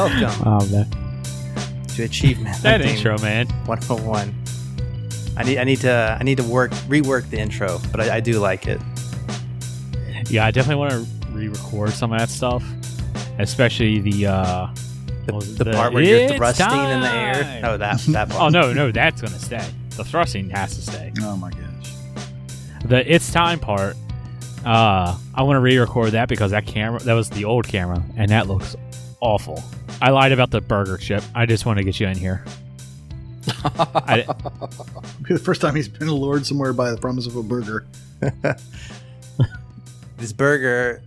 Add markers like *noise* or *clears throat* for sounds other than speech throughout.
Hello, and welcome Oh man, to Achievement that Hunting intro, man. 101. I need, I need to, I need to work, rework the intro, but I, I do like it. Yeah, I definitely want to re-record some of that stuff, especially the uh, The, what was it? the part where you're It's thrusting in the air. time! Oh, that, that part. Oh no, no, that's gonna stay. The thrusting has to stay. Oh my gosh. The it's time part. Uh, I want to re-record that because that camera, that was the old camera, and that looks awful. I lied about the burger chip. I just want to get you in here. I, *laughs* The first time he's been lured somewhere by the promise of a burger. *laughs* This burger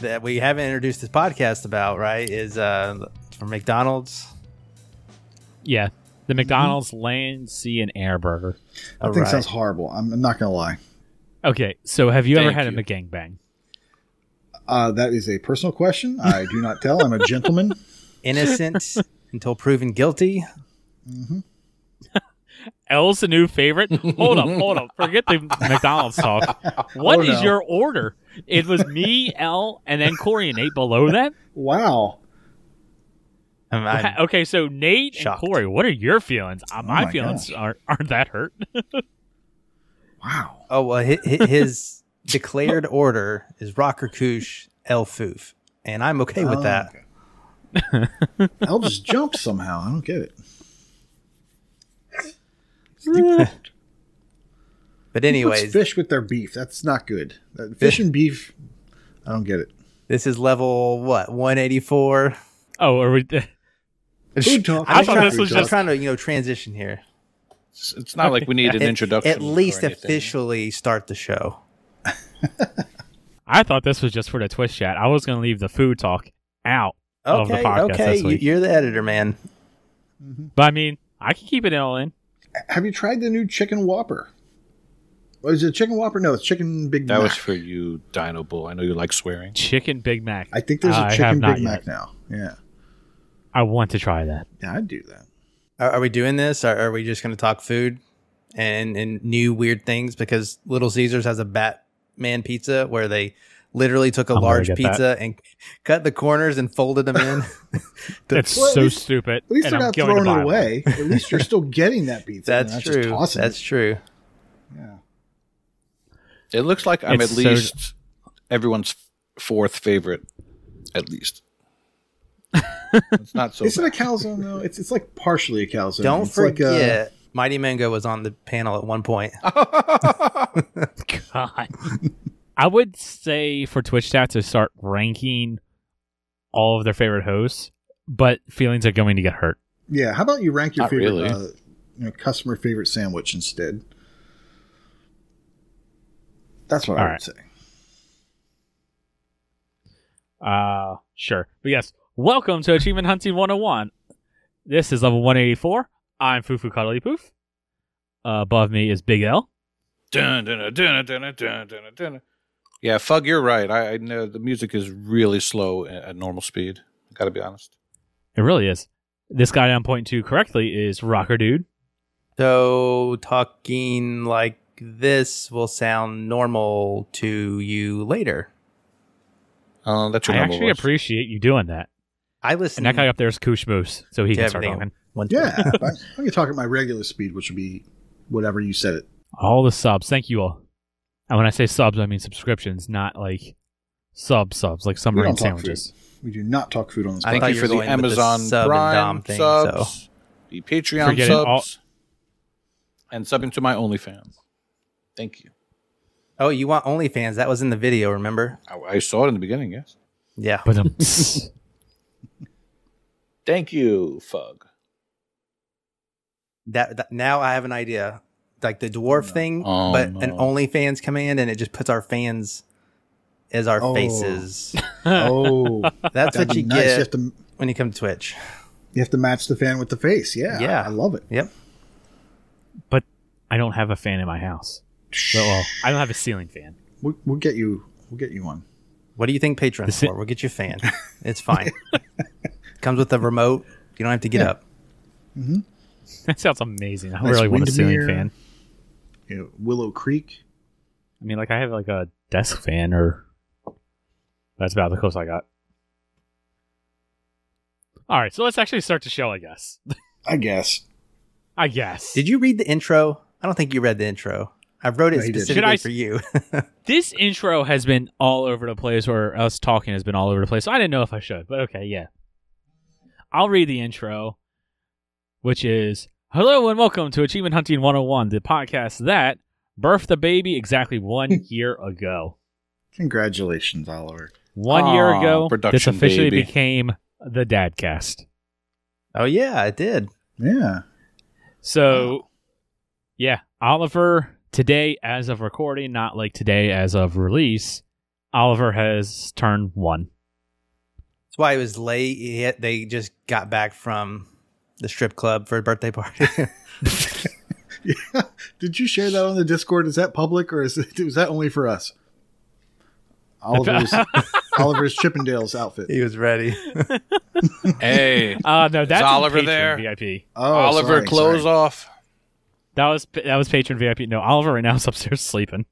that we haven't introduced this podcast about, right, is uh, from McDonald's. yeah, the McDonald's Land, Sea, and Air Burger. That All thing right. sounds horrible. I'm, I'm not going to lie. Okay, so have you ever had you. a McGangbang? Uh, that is a personal question. I do not tell. I'm a gentleman. *laughs* Innocent *laughs* until proven guilty. *laughs* hmm L's the new favorite. hold up, hold up. Forget the McDonald's talk. *laughs* What Oh, is no. your order? It was me, L, and then Corey and Nate below that. Wow. I'm- I'm- okay, so Nate shocked. and Corey, what are your feelings? Uh, my, my feelings gosh. aren't aren't that hurt. Wow. oh well, his, his declared order is Rocker Koosh El Foof, and I'm okay with Oh, that. okay. L just jumped somehow. I don't get it. *laughs* But Who anyways, fish with their beef. That's not good. Fish and beef. I don't get it. this is level what 184. oh, are we? Food talk. I I'm thought trying, this was just- trying to you know transition here. It's, it's not like we need an introduction. At least officially start the show. *laughs* I thought this was just for the Twitch chat. I was going to leave the food talk out, Of the Okay, podcast okay, this you- week. you're the editor, man. Mm-hmm. but I mean, I can keep it all in. Have you tried the new chicken whopper? What is it chicken whopper? No, it's chicken Big That Mac. was for you, Dino Bull. I know you like swearing. Chicken Big Mac. I think there's a I have chicken not Big yet. Mac now. Yeah. I want to try that. Yeah, I'd do that. Are, are we doing this? Or are we just going to talk food and and new weird things? Because Little Caesars has a Batman pizza where they literally took a I'm large get pizza and cut the corners and folded them in. *laughs* That's Well, so least- stupid. At least and they're I'm not going throwing it away. At least you're still getting that pizza. *laughs* That's You're just true. That's it. true. Yeah. It looks like I'm It's at so- least everyone's fourth favorite, at least. it's not so. *laughs* Is it a calzone though? It's it's like partially a calzone. Don't it's like, uh, forget, Mighty Mango was on the panel at one point. God. I would say for Twitch chat to start ranking all of their favorite hosts, but feelings are going to get hurt. yeah. How about you rank your Not favorite, really. uh, you know, customer favorite sandwich instead? That's what All I would right. say. Uh, sure. But yes, welcome to Achievement Hunting 101. This is level 184. I'm Fufu Cuddly Poof. Uh, above me is Big L. Dun, dun, dun, Yeah, Fug, you're right. I, I know the music is really slow at, at normal speed. Got to be honest. It really is. This guy I'm pointing to correctly is Rocker Dude. So talking like this will sound normal to you later. Uh, that's I your number actually voice. appreciate you doing that. I listen And that guy up there is Koosh Moose, so he to can start everything. talking. One Yeah, I, I can talk at my regular speed, which would be whatever you said it. All the subs. Thank you all. And when I say subs, I mean subscriptions, not like sub subs, like We submarine don't talk sandwiches. We do not talk food on this. I Thank you you for the going with the Amazon sub and Prime Dom thing, subs, the Patreon Forget it. subs, All- and subbing to my OnlyFans. Thank you. Oh, you want OnlyFans? That was in the video, remember? I, I saw it in the beginning. Yes. Yeah. But um, *laughs* Thank you, Fug. That, that now I have an idea. Like the dwarf thing, Oh, but no. an OnlyFans command and it just puts our fans as our Oh. faces. *laughs* Oh, That's that'd what you nice. You get have to when you come to Twitch. you have to match the fan with the face. Yeah, Yeah. I love it. Yep. but I don't have a fan in my house. Well, well, I don't have a ceiling fan. We'll, we'll get you. We'll get you one. What do you think Patreon's This i- for? We'll get you a fan. It's fine. *laughs* Comes with a remote. You don't have to get Yeah. up. Mm-hmm. *laughs* That sounds amazing. I Nice really want a ceiling fan. You know, Willow Creek. I mean, like I have like a desk fan, or that's about the close I got. All right, so let's actually start the show. I guess. I guess. I guess. Did you read the intro? I don't think you read the intro. I wrote it No, specifically I- for you. *laughs* this intro has been all over the place, or us talking has been all over the place. So I didn't know if I should, but okay, yeah. I'll read the intro, which is Hello and welcome to Achievement Hunting 101, the podcast that birthed the baby exactly one *laughs* year ago. Congratulations, Oliver. One year ago, this officially baby. became the Dadcast. oh yeah, I did. Yeah. So, yeah, Oliver today, as of recording, not like today as of release, Oliver has turned one. That's why it was late. He had- they just got back from the strip club for a birthday party. *laughs* Yeah. Did you share that on the Discord? Is that public or is it, was that only for us? Oliver's *laughs* Oliver's Chippendales outfit. he was ready. *laughs* Hey, Uh no, that's in Oliver patron there? VIP. Oh, Oliver, sorry, clothes sorry. off. That was that was Patreon VIP. No, Oliver right now is upstairs sleeping.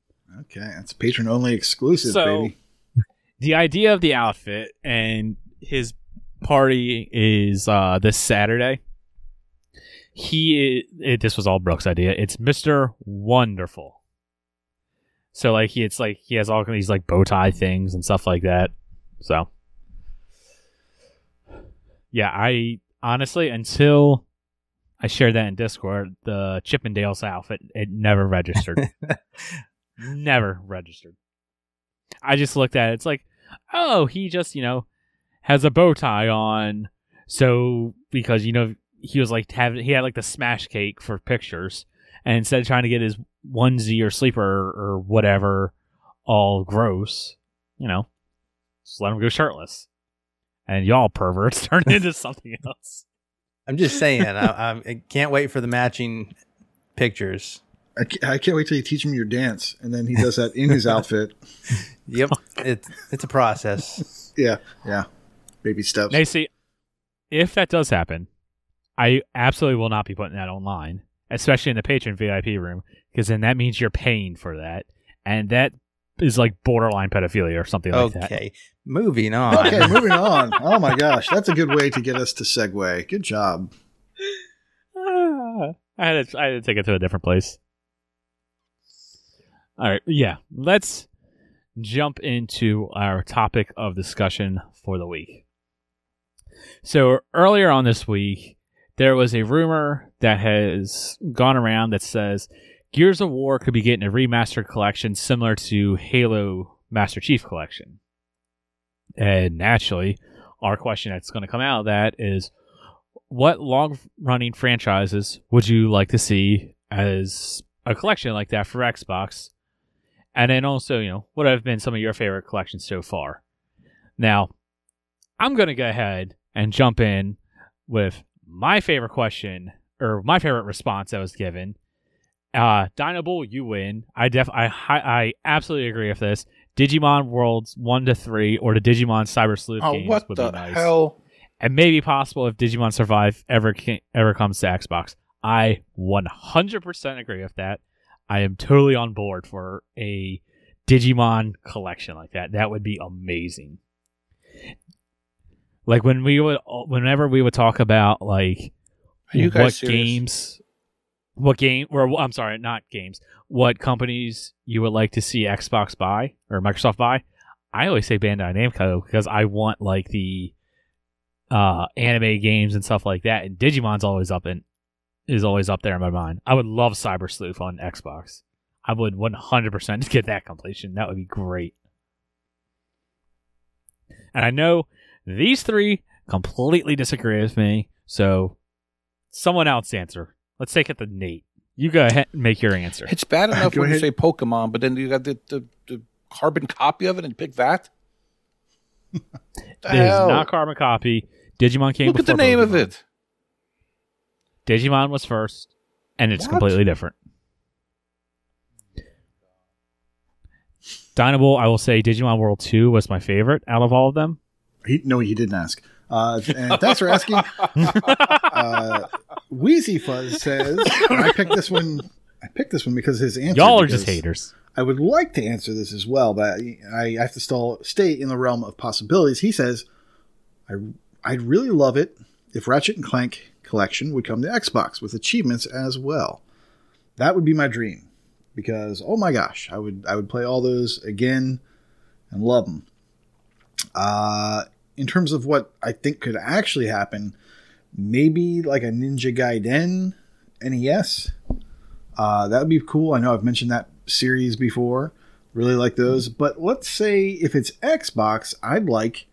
Okay, that's Patreon only exclusive, So- baby. The idea of the outfit and his party is uh this Saturday. He it, this was all Brooks' idea. It's Mister Wonderful. So like he it's like he has all these like bow tie things and stuff like that. So yeah, I honestly until I shared that in Discord, the Chippendales outfit it never registered. *laughs* never registered. I just looked at it. It's like, oh, he just, you know, has a bow tie on. So, because, you know, he was like, having he had like the smash cake for pictures. And instead of trying to get his onesie or sleeper or whatever all gross, you know, just let him go shirtless. And y'all perverts *laughs* turn into *laughs* something else. I'm just saying. I, I can't wait for the matching pictures. I ca- I can't wait till you teach him your dance, and then he does that in his outfit. *laughs* Yep, it's it's a process. Yeah, yeah, baby steps. Now, see, if that does happen, I absolutely will not be putting that online, especially in the Patreon VIP room, because then that means you're paying for that, and that is like borderline pedophilia or something like that. Okay, moving on. Okay, *laughs* moving on. Oh my gosh, that's a good way to get us to segue. Good job. *sighs* I had to, I had to take it to a different place. All right, yeah, let's jump into our topic of discussion for the week. So earlier on this week, there was a rumor that has gone around that says Gears of War could be getting a remastered collection similar to Halo Master Chief Collection. And naturally, our question that's going to come out of that is what long running franchises would you like to see as a collection like that for Xbox? And then also, you know, what have been some of your favorite collections so far? Now, I'm going to go ahead and jump in with my favorite question or my favorite response that was given. Uh, Dinobull, you win. I def I hi- I absolutely agree with this. Digimon Worlds one to three or the Digimon Cyber Sleuth Oh, games what would the be nice hell? and maybe possible if Digimon Survive ever ca- ever comes to Xbox. I 100% agree with that. I am totally on board for a Digimon collection like that. That would be amazing. Like when we would, whenever we would talk about like Are you guys what serious? games, what game, or I'm sorry, not games, what companies you would like to see Xbox buy or Microsoft buy. I always say Bandai Namco because I want like the uh anime games and stuff like that and digimon's always up in is always up there in my mind i would love cyber sleuth on xbox i would 100% *laughs* get that completion that would be great and i know these three completely disagree with me so someone else answer let's take it to nate you go ahead and make your answer It's bad uh, enough Go when you say Pokemon, but then you got the, the, the carbon copy of it and pick that. the it is hell? not carbon copy digimon came Look at the before name of it. digimon was first and it's What? completely different Dinobull, I will say Digimon World 2 was my favorite out of all of them. He, no, he didn't ask. Uh, and thanks for asking. *laughs* Uh, Wheezy Fuzz says, I picked this one. I picked this one because his answer. Y'all are just haters. I would like to answer this as well, but I, I have to still stay in the realm of possibilities. He says, I, I'd really love it if Ratchet and Clank collection would come to Xbox with achievements as well. That would be my dream because oh my gosh, I would I would play all those again and love them. Uh, in terms of what I think could actually happen, maybe like a Ninja Gaiden NES. Uh, that would be cool. I know I've mentioned that series before. Really like those. But let's say if it's Xbox, I'd like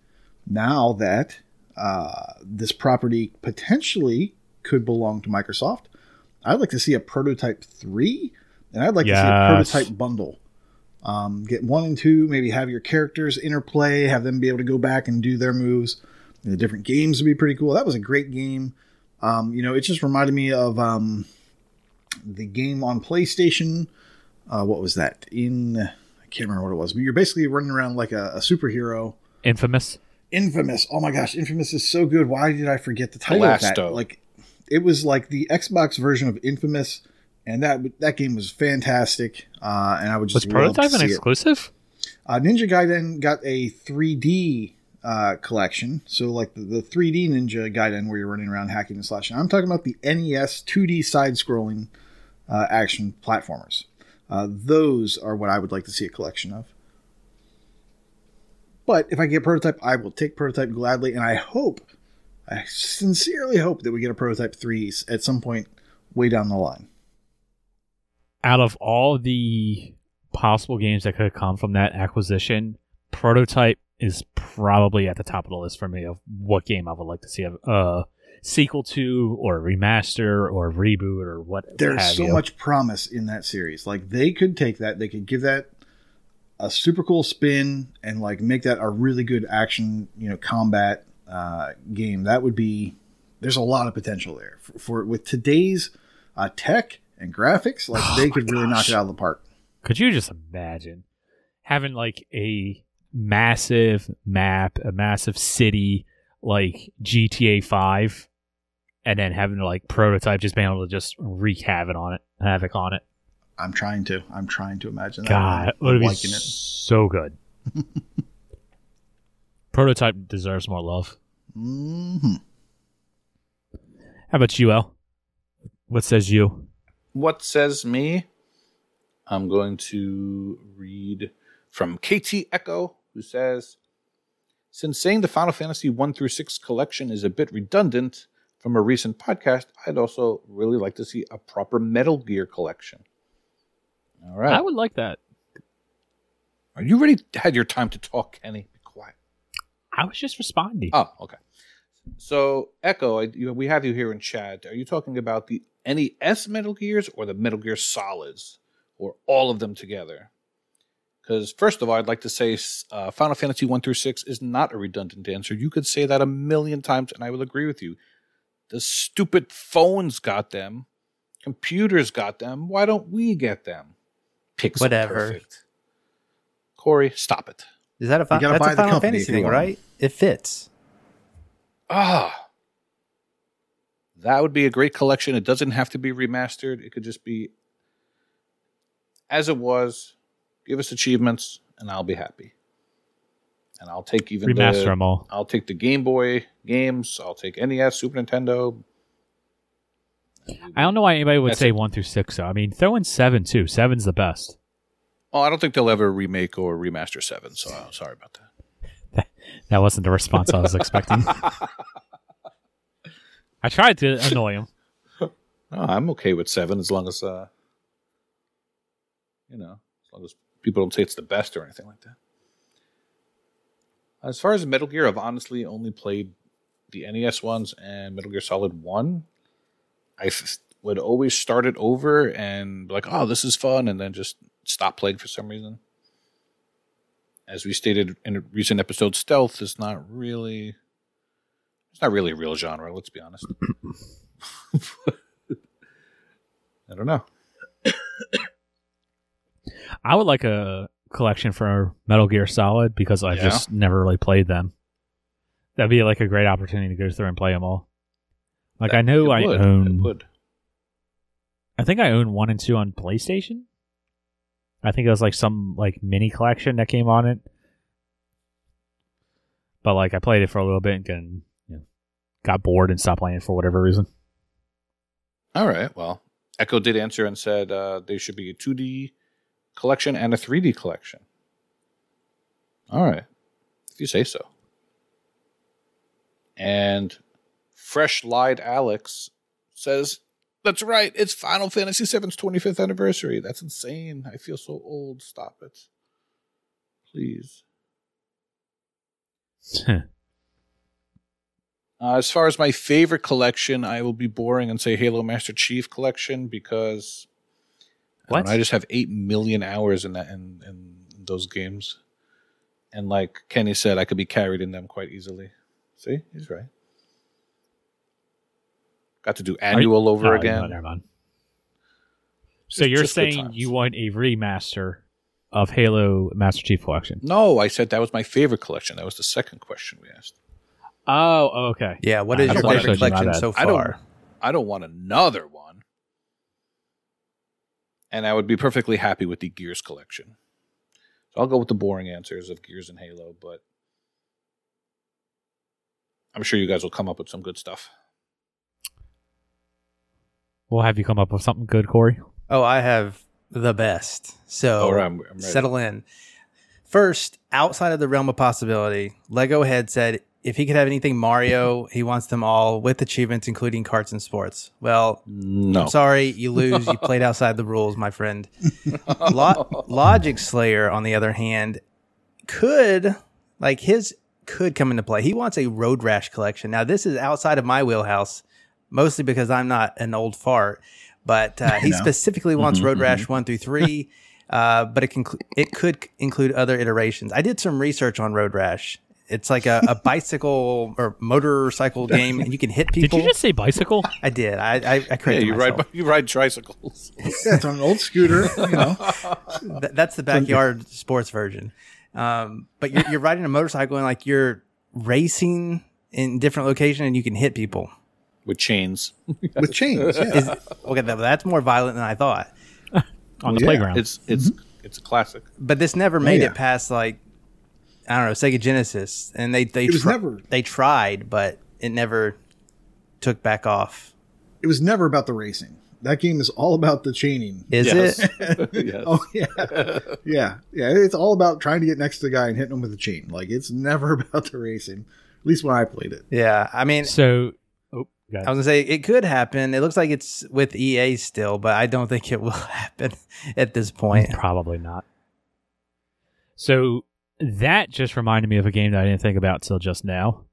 now that uh, this property potentially could belong to Microsoft. I'd like to see a prototype three, and I'd like to see a prototype bundle. Um, get one and two, maybe have your characters interplay, have them be able to go back and do their moves. The different games would be pretty cool. That was a great game. Um, you know, it just reminded me of um, the game on PlayStation. Uh, what was that? In I can't remember what it was, but you're basically running around like a, a superhero. Infamous. Infamous. Oh my gosh, Infamous is so good. Why did I forget the title of that? Like, it was like the Xbox version of Infamous, and that that game was fantastic. Uh, and I would just to Prototype an exclusive? Uh, Ninja Gaiden got a 3D uh, collection, so like the, the 3D Ninja Gaiden where you're running around hacking and slashing. I'm talking about the NES 2D side-scrolling uh, action platformers. Uh, those are what I would like to see a collection of. But if I get prototype, I will take prototype gladly, and I hope, I sincerely hope that we get a prototype three at some point way down the line. Out of all the possible games that could come from that acquisition, Prototype is probably at the top of the list for me of what game I would like to see a uh, sequel to, or a remaster, or a reboot, or what. there's so you. much promise in that series. Like they could take that, they could give that a super cool spin and like make that a really good action, you know, combat uh, game. That would be. There's a lot of potential there for, for with today's uh, tech and graphics. Like Oh they could really knock it out of the park. Could you just imagine having like a massive map, a massive city like GTA Five, and then having like prototype just being able to just wreak havoc on it, havoc on it. I'm trying to. I'm trying to imagine that. God, I'm would be liking it. so good. *laughs* prototype deserves more love. hmm How about you, El? What says you? What says me? I'm going to read from KT Echo, who says Since saying the Final Fantasy 1 through 6 collection is a bit redundant from a recent podcast, I'd also really like to see a proper Metal Gear collection. All right. I would like that. Are you ready? Had your time to talk, Kenny? Be quiet. I was just responding. Oh, okay. So, Echo, I, you, we have you here in chat. Are you talking about the NES Metal Gears or the Metal Gear Solids, or all of them together? Because first of all, I'd like to say uh, Final Fantasy one through six is not a redundant answer. You could say that a million times, and I will agree with you. The stupid phones got them, computers got them. Why don't we get them? Pixel Whatever. perfect. Corey, stop it. Is that a fi- that's buy a Final company Fantasy thing, right? It fits. Ah, that would be a great collection. It doesn't have to be remastered. It could just be as it was. Give us achievements, and I'll be happy. And I'll take even Remaster the, them all. I'll take the Game Boy games. I'll take NES, Super Nintendo. I don't know why anybody would That's say it. one through six. Though. I mean, throw in seven too. Seven's the best. Oh, I don't think they'll ever remake or remaster Seven. So I'm sorry about that. *laughs* That wasn't the response I was expecting. *laughs* I tried to annoy him. No, *laughs* I'm okay with Seven as long as uh, you know, as long as people don't say it's the best or anything like that. As far as Metal Gear, I've honestly only played the NES ones and Metal Gear Solid One. I f- would always start it over and be like, "Oh, this is fun," and then just stop playing for some reason. As we stated in a recent episode, stealth is not really. It's not really a real genre. Let's be honest. *clears throat* I don't know. I would like a collection for Metal Gear Solid because I've Yeah. just never really played them. That'd be like a great opportunity to go through and play them all. Like I know I would. It own. would. I think I own one and two on PlayStation. I think it was like some like mini collection that came on it. But like I played it for a little bit and then you know, got bored and stopped playing for whatever reason. All right. Well, Echo did answer and said uh, they should be a 2D collection and a 3D collection. All right. If you say so. And Fresh Lied Alex says, That's right. It's Final Fantasy VII's 25th anniversary. That's insane. I feel so old. Stop it. Please. *laughs* Uh, as far as my favorite collection, I will be boring and say Halo Master Chief collection because I, know, I just have eight million hours in that in, in those games, and like Kenny said, I could be carried in them quite easily. See, he's right. Got to do annual over Oh, again. no, never mind. So Just- you're saying you want a remaster of Halo Master Chief Collection? No, I said that was my favorite collection. That was the second question we asked. Oh, oh, okay. Yeah, What is I your favorite collection bad. so I don't- far? I don't want another one. And I would be perfectly happy with the Gears collection. So I'll go with the boring answers of Gears and Halo, but I'm sure you guys will come up with some good stuff. We'll have you come up with something good, Corey. Oh, I have the best. So All right, I'm, I'm settle in. First, outside of the realm of possibility, Lego Head said if he could have anything Mario, he wants them all with achievements, including carts and sports. Well, No. I'm sorry, you lose. you played outside the rules, my friend. *laughs* Lo- Logic Slayer, on the other hand, could like his could come into play. He wants a Road Rash collection. Now, this is outside of my wheelhouse, mostly because I'm not an old fart. But uh, he *laughs* specifically wants Mhm, Road Rash one through three. Uh, but it can it could include other iterations. I did some research on Road Rash. It's like a, a bicycle or motorcycle *laughs* game, and you can hit people. Did you just say bicycle? I did. I I, I yeah, you myself. ride you ride tricycles. *laughs* Yeah, it's on an old scooter. You know, Th- that's the backyard sports version. Um, but you're, you're riding a motorcycle and like you're racing in different locations and you can hit people. with chains. with chains. Yeah. Is, okay, that, that's more violent than I thought. *laughs* On the yeah. playground. It's it's it's a classic. But this never made yeah. it past like I don't know Sega Genesis, and they they It was tri- never- they tried, but it never took back off. It was never about the racing. That game is all about the chaining. Is Yes. it? *laughs* yes. Oh yeah, yeah, yeah. It's all about trying to get next to the guy and hitting him with a chain. Like it's never *laughs* about the racing. At least when I played it. Yeah, I mean, so, oh, I was gonna say it could happen. It looks like it's with EA still, but I don't think it will *laughs* happen at this point. Probably not. So that just reminded me of a game that I didn't think about till just now.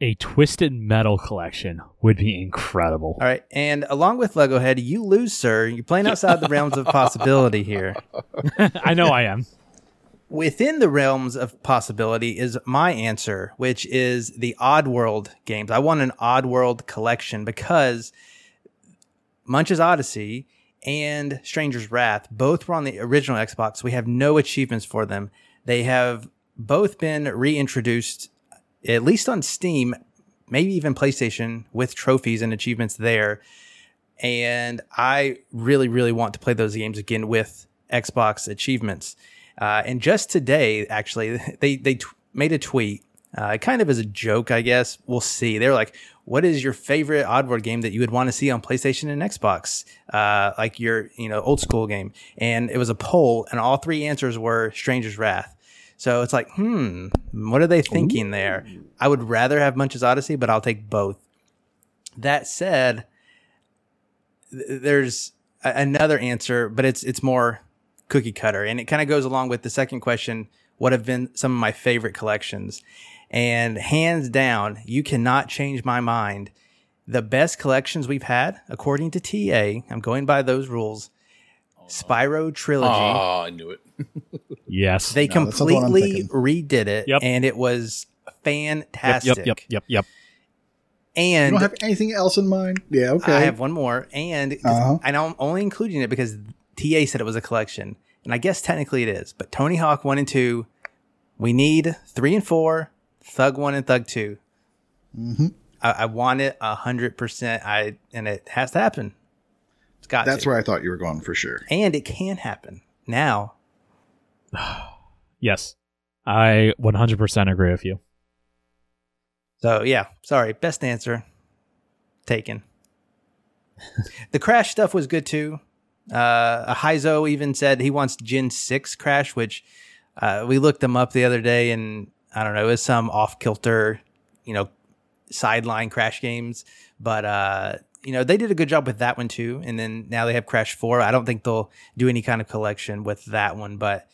A Twisted Metal collection would be incredible. All right, and along with Lego Head, you lose, sir. You're playing outside the realms of possibility here. *laughs* I know I am. Within the realms of possibility is my answer, which is the Oddworld games. I want an Oddworld collection because Munch's Odyssey and Stranger's Wrath both were on the original Xbox. We have no achievements for them. They have both been reintroduced, at least on Steam, maybe even PlayStation, with trophies and achievements there. And I really, really want to play those games again with Xbox achievements. Uh, and just today, actually, *laughs* they they t- made a tweet, uh, kind of as a joke, I guess. We'll see. They're like, "What is your favorite Oddworld game that you would want to see on PlayStation and Xbox? Uh, like your you know old school game?" And it was a poll, and all three answers were Stranger's Wrath. So it's like, hmm, what are they thinking there? I would rather have Munch's Odyssey, but I'll take both. That said, th- there's a- another answer, but it's it's more cookie cutter, and it kind of goes along with the second question: What have been some of my favorite collections? And hands down, you cannot change my mind. The best collections we've had, according to TA, I'm going by those rules. Spyro Trilogy. Oh, I knew it. *laughs* Yes. They No, that's not the completely redid it, Yep. and it was fantastic. yep, yep, yep, yep. And you don't have anything else in mind? Yeah. Okay. I have one more, and Uh-huh. and I'm only including it because TA said it was a collection, and I guess technically it is. But Tony Hawk one and two, we need three and four, Thug one and Thug 2 Mhm. I, I want it a hundred percent. I and it has to happen. It's got That's to. where I thought you were going for sure. and it can happen now. *sighs* Yes. I 100% agree with you. So yeah, sorry. Best answer taken. *laughs* the crash stuff was good too. Uh, Heizo even said he wants Gen Six Crash, which uh, we looked them up the other day, and I don't know, it was some off kilter, you know, sideline Crash games. But uh, you know, they did a good job with that one too. And then now they have Crash Four. I don't think they'll do any kind of collection with that one, but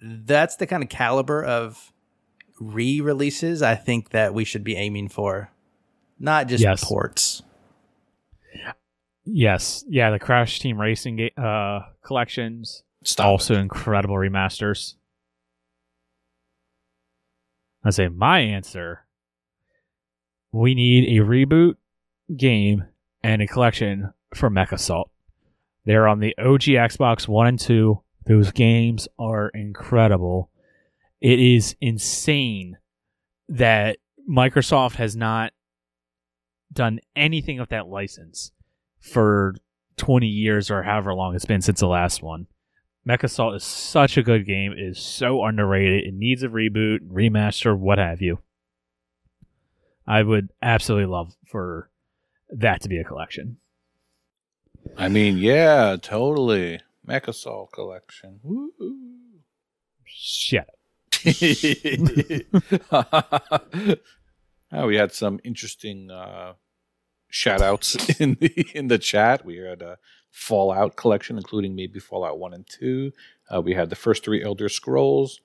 that's the kind of caliber of re-releases I think that we should be aiming for, not just Yes. ports. Yes, yeah, the Crash Team Racing ga- uh, collections Stop. also incredible remasters. I say my answer. We need a reboot game and a collection for MechAssault. They're on the OG Xbox One and Two. Those games are incredible. It is insane that Microsoft has not done anything with that license for 20 years or however long it's been since the last one. MechAssault is such a good game. It is so underrated. It needs a reboot, remaster, what have you. I would absolutely love for that to be a collection. I mean, yeah, totally. Mechasol collection. Woo. Shut up. *laughs* oh, we had some interesting uh, shout outs *laughs* in the in the chat. We had a Fallout collection, including maybe Fallout One and Two. Uh, we had the first three Elder Scrolls,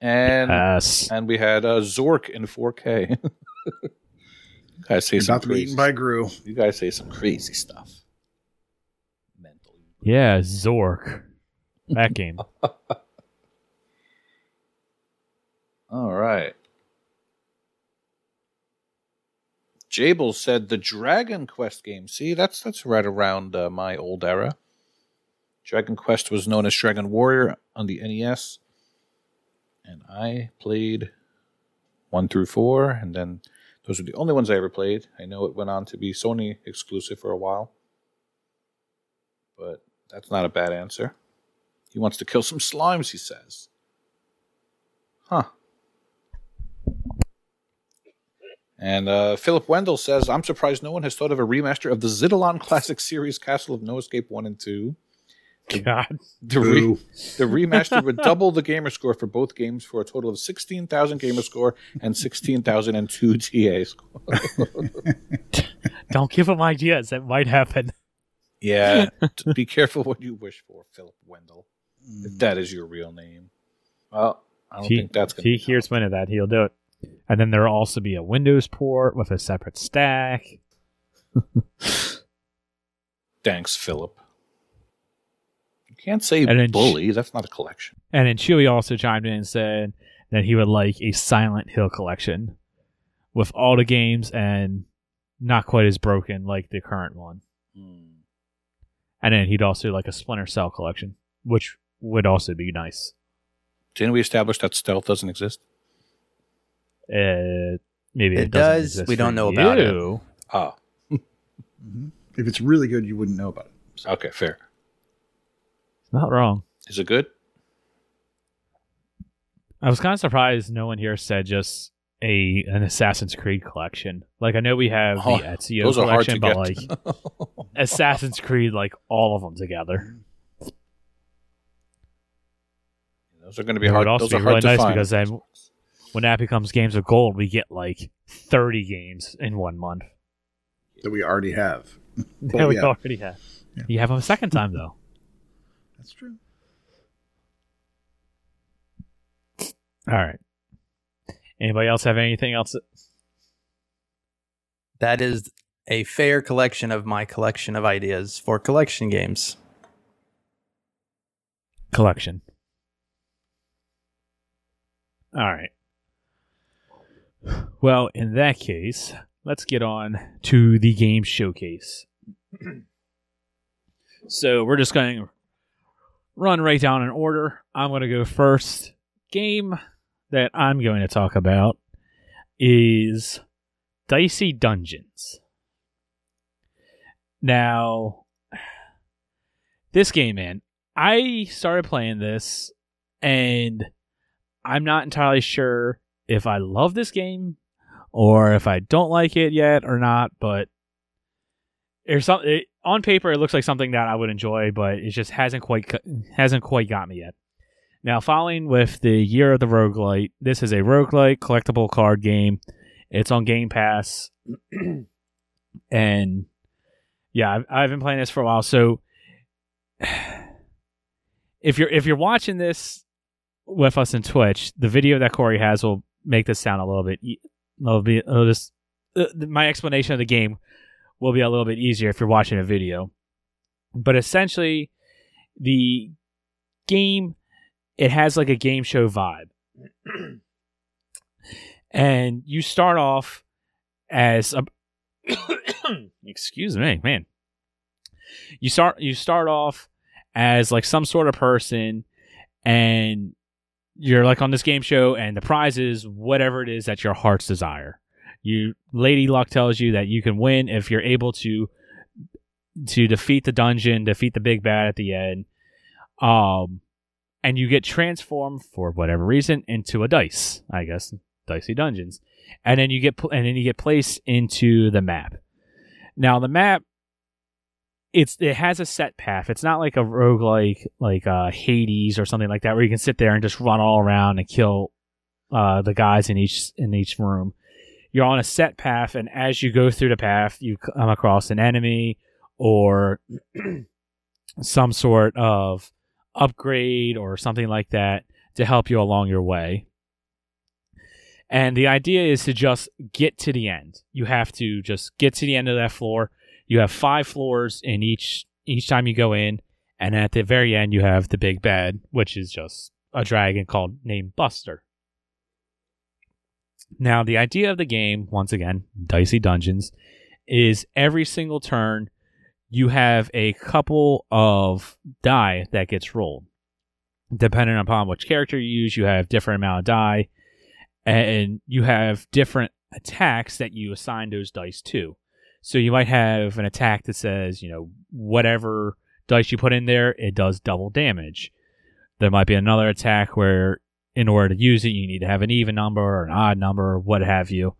and Yes. and we had uh, Zork in 4K. *laughs* you guys say You're some about to be crazy. eaten by grue. you guys say some crazy stuff. Mental. Yeah, Zork. That game. *laughs* All right. Jable said the Dragon Quest game. See, that's that's right around uh, my old era. Dragon Quest was known as Dragon Warrior on the NES, and I played one through four, and then those were the only ones I ever played. I know it went on to be Sony exclusive for a while, but that's not a bad answer. He wants to kill some slimes. He says, "Huh." And uh, Philip Wendell says, I'm surprised no one has thought of a remaster of the Zidalon Classic Series Castle of No Escape 1 and 2. *laughs* God. The, re- the remaster would double the gamer score for both games for a total of 16,000 gamer score and 16,002 TA score. *laughs* Don't give him ideas. That might happen. yeah, *laughs* be careful what you wish for, Philip Wendell, if mm. that is your real name. Well, I don't he, think that's going to he be hears wind of that, he'll do it. And then there'll also be a Windows port with a separate stack. Thanks, Philip. You can't say And then- bully. That's not a collection. And then Chewy also chimed in and said that he would like a Silent Hill collection with all the games and not quite as broken like the current one. Hmm. And then he'd also like a Splinter Cell collection, which would also be nice. Didn't we establish that stealth doesn't exist? Uh, maybe it, It doesn't exist We don't for know about it. you. Oh, Mhm. *laughs* If it's really good, you wouldn't know about it. So, okay, fair. Not wrong. Is it good? I was kind of surprised no one here said just a an Assassin's Creed collection. Like I know we have Oh, the Ezio Those are collection, get. but like *laughs* Assassin's Creed, like all of them together. those are going to be It hard. would also those are be hard really to nice find. because then when that becomes Games of Gold, we get like thirty games in one month. that we already have. But *laughs* that we yeah, already have. Yeah. You have them a second time though. That's true. All right. Anybody else have anything else? That is a fair collection of my collection of ideas for collection games. Collection. All right. Well, in that case, let's get on to the game showcase. *clears throat* so we're just going to run right down in order. I'm going to go first. Game that I'm going to talk about is Dicey Dungeons. Now, this game, man, I started playing this and I'm not entirely sure if I love this game or if I don't like it yet or not. But there's something on paper, it looks like something that I would enjoy, but it just hasn't quite hasn't quite got me yet. Now, following with the Year of the Roguelite, this is a roguelite collectible card game. It's on Game Pass, *clears throat* and yeah, I've, I've been playing this for a while. So *sighs* if you're if you're watching this with us in Twitch, the video that Corey has will make this sound a little bit. It'll be it'll just uh, my explanation of the game will be a little bit easier if you're watching a video. But essentially, the game it has like a game show vibe, *clears throat* and you start off as a *coughs* excuse me, man. You start you start off as like some sort of person and you're like on this game show and the prize is whatever it is that your heart's desire. You Lady Luck tells you that you can win if you're able to to defeat the dungeon, defeat the big bad at the end. Um and you get transformed for whatever reason into a dice, I guess, dicey dungeons. And then you get pl- and then you get placed into the map. Now the map it's it has a set path. It's not like a roguelike like uh Hades or something like that where you can sit there and just run all around and kill uh the guys in each in each room. You're on a set path and as you go through the path you come across an enemy or *clears throat* some sort of upgrade or something like that to help you along your way. And the idea is to just get to the end. You have to just get to the end of that floor you have five floors in each each time you go in, and at the very end you have the big bad, which is just a dragon called named Buster. Now, the idea of the game, once again, Dicey Dungeons, is every single turn you have a couple of die that gets rolled. Depending upon which character you use, you have different amount of die, and you have different attacks that you assign those dice to. So you might have an attack that says, you know, whatever dice you put in there, it does double damage. There might be another attack where, in order to use it, you need to have an even number or an odd number or what have you.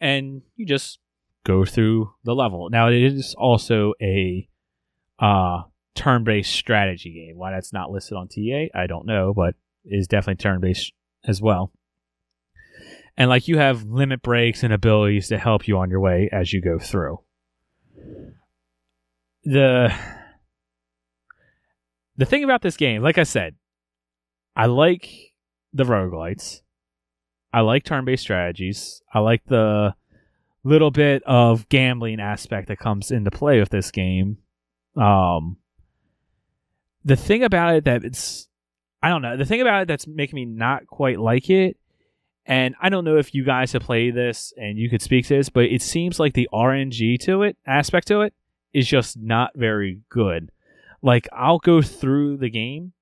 And you just go through the level. Now, it is also a uh, turn based strategy game. Why that's not listed on TA, I don't know, but is definitely turn based as well and like you have limit breaks and abilities to help you on your way as you go through. The the thing about this game, like I said, I like the roguelites. I like turn-based strategies. I like the little bit of gambling aspect that comes into play with this game. Um the thing about it that it's I don't know, the thing about it that's making me not quite like it and I don't know if you guys have played this and you could speak to this, but it seems like the RNG to it, aspect to it, is just not very good. Like, I'll go through the game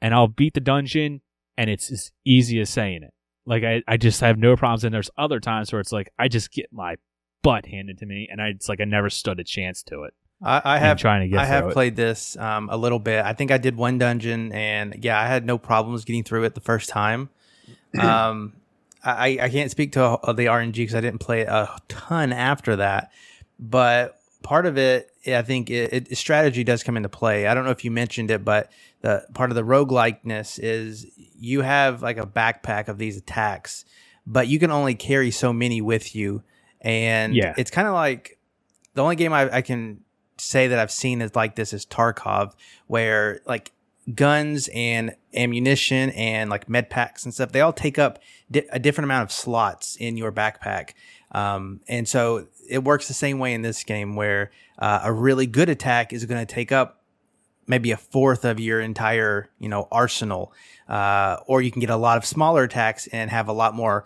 and I'll beat the dungeon, and it's as easy as saying it. Like, I, I just have no problems. And there's other times where it's like, I just get my butt handed to me, and I, it's like I never stood a chance to it. I, I have trying to get. I have it. played this um, a little bit. I think I did one dungeon, and yeah, I had no problems getting through it the first time. *clears throat* Um, I, I can't speak to uh, the RNG because I didn't play a ton after that, but part of it, I think it, it, strategy does come into play. I don't know if you mentioned it, but the part of the roguelikeness is you have like a backpack of these attacks, but you can only carry so many with you. And yeah. it's kind of like the only game I, I can say that I've seen is like this is Tarkov, where like guns and ammunition and like med packs and stuff, they all take up di- a different amount of slots in your backpack. Um, and so it works the same way in this game where uh, a really good attack is going to take up maybe a fourth of your entire, you know, arsenal. Uh, or you can get a lot of smaller attacks and have a lot more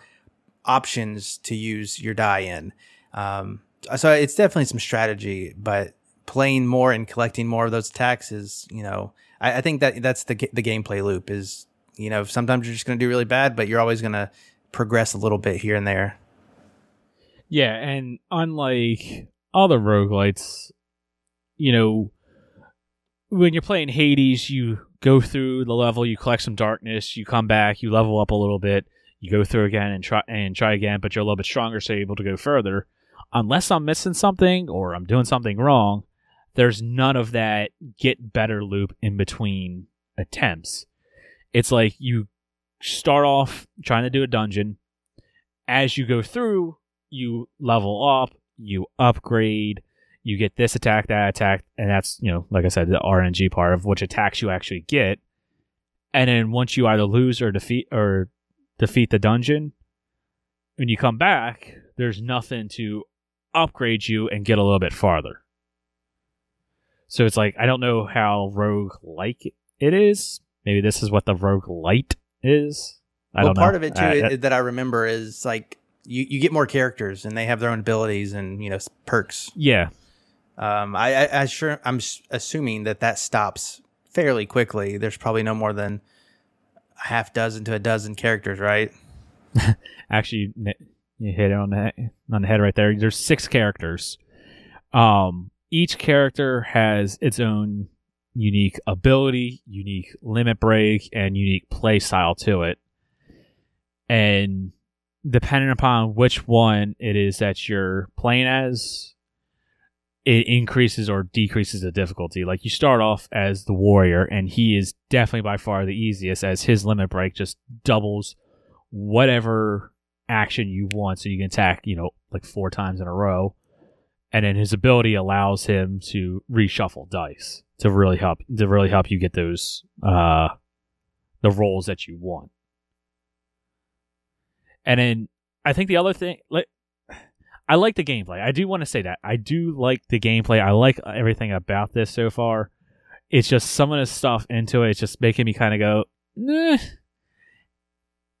options to use your die in. Um, so it's definitely some strategy, but playing more and collecting more of those attacks is, you know, I, I think that that's the the gameplay loop is you know sometimes you're just going to do really bad, but you're always going to progress a little bit here and there. Yeah, and unlike other roguelites, you know, when you're playing Hades, you go through the level, you collect some darkness, you come back, you level up a little bit, You go through again and try and try again, but you're a little bit stronger, so you're able to go further. Unless I'm missing something or I'm doing something wrong, there's none of that get better loop in between attempts. It's like you start off trying to do a dungeon. As you go through, you level up, you upgrade, you get this attack, that attack, and that's, you know, like I said, the RNG part of which attacks you actually get. And then once you either lose or defeat or defeat the dungeon, when you come back, there's nothing to upgrade you and get a little bit farther. So it's like I don't know how rogue like it is. Maybe this is what the rogue light is. I well, don't know. part of it too Uh, i- that I remember is like you, you get more characters and they have their own abilities and you know perks. yeah, Um, I, I, I sure I'm assuming that that stops fairly quickly. There's probably no more than a half dozen to a dozen characters, right? *laughs* actually, you hit it on the on the head right there. There's six characters. Um, each character has its own unique ability, unique limit break, and unique play style to it. And depending upon which one it is that you're playing as, it increases or decreases the difficulty. Like you start off as the warrior, and he is definitely by far the easiest, as his limit break just doubles whatever action you want, so you can attack, you know, like four times in a row. And then his ability allows him to reshuffle dice to really help to really help you get those uh the rolls that you want. And then I think the other thing like I like the gameplay. I do want to say that. I do like the gameplay. I like everything about this so far. It's just some of the stuff into it. It's just making me kind of go. And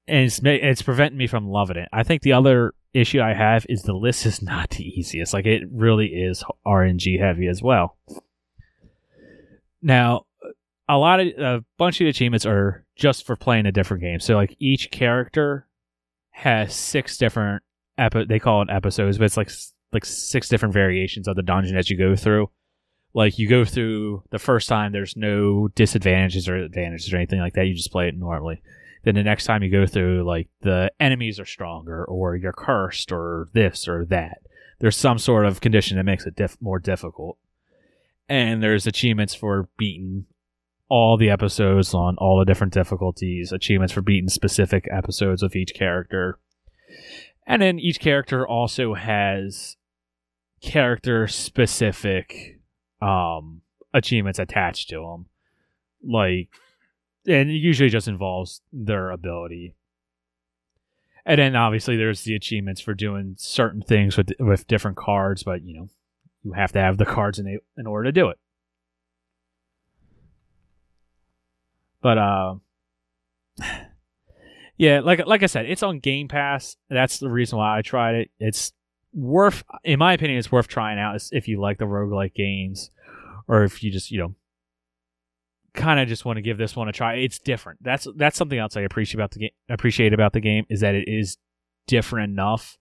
it's it's preventing me from loving it. I think the other issue I have is the list is *laughs* not the easiest. Like it really is RNG heavy as well. Now, a lot of a bunch of achievements are just for playing a different game. So like each character has six different epi- they call it episodes, but it's like like six different variations of the dungeon as you go through. Like you go through the first time, there's no disadvantages or advantages or anything like that. You just play it normally. Then the next time you go through, like the enemies are stronger, or you're cursed, or this or that. There's some sort of condition that makes it diff- more difficult. And there's achievements for beating all the episodes on all the different difficulties, achievements for beating specific episodes of each character. And then each character also has character specific um, achievements attached to them. Like, and it usually just involves their ability. And then obviously there's the achievements for doing certain things with with different cards, but you know, you have to have the cards in in order to do it. But uh yeah, like like I said, it's on Game Pass. That's the reason why I tried it. It's worth in my opinion it's worth trying out if you like the roguelike games or if you just, you know, kind of just want to give this one a try. It's different. That's that's something else I appreciate about the game. Appreciate about the game is that it is different enough.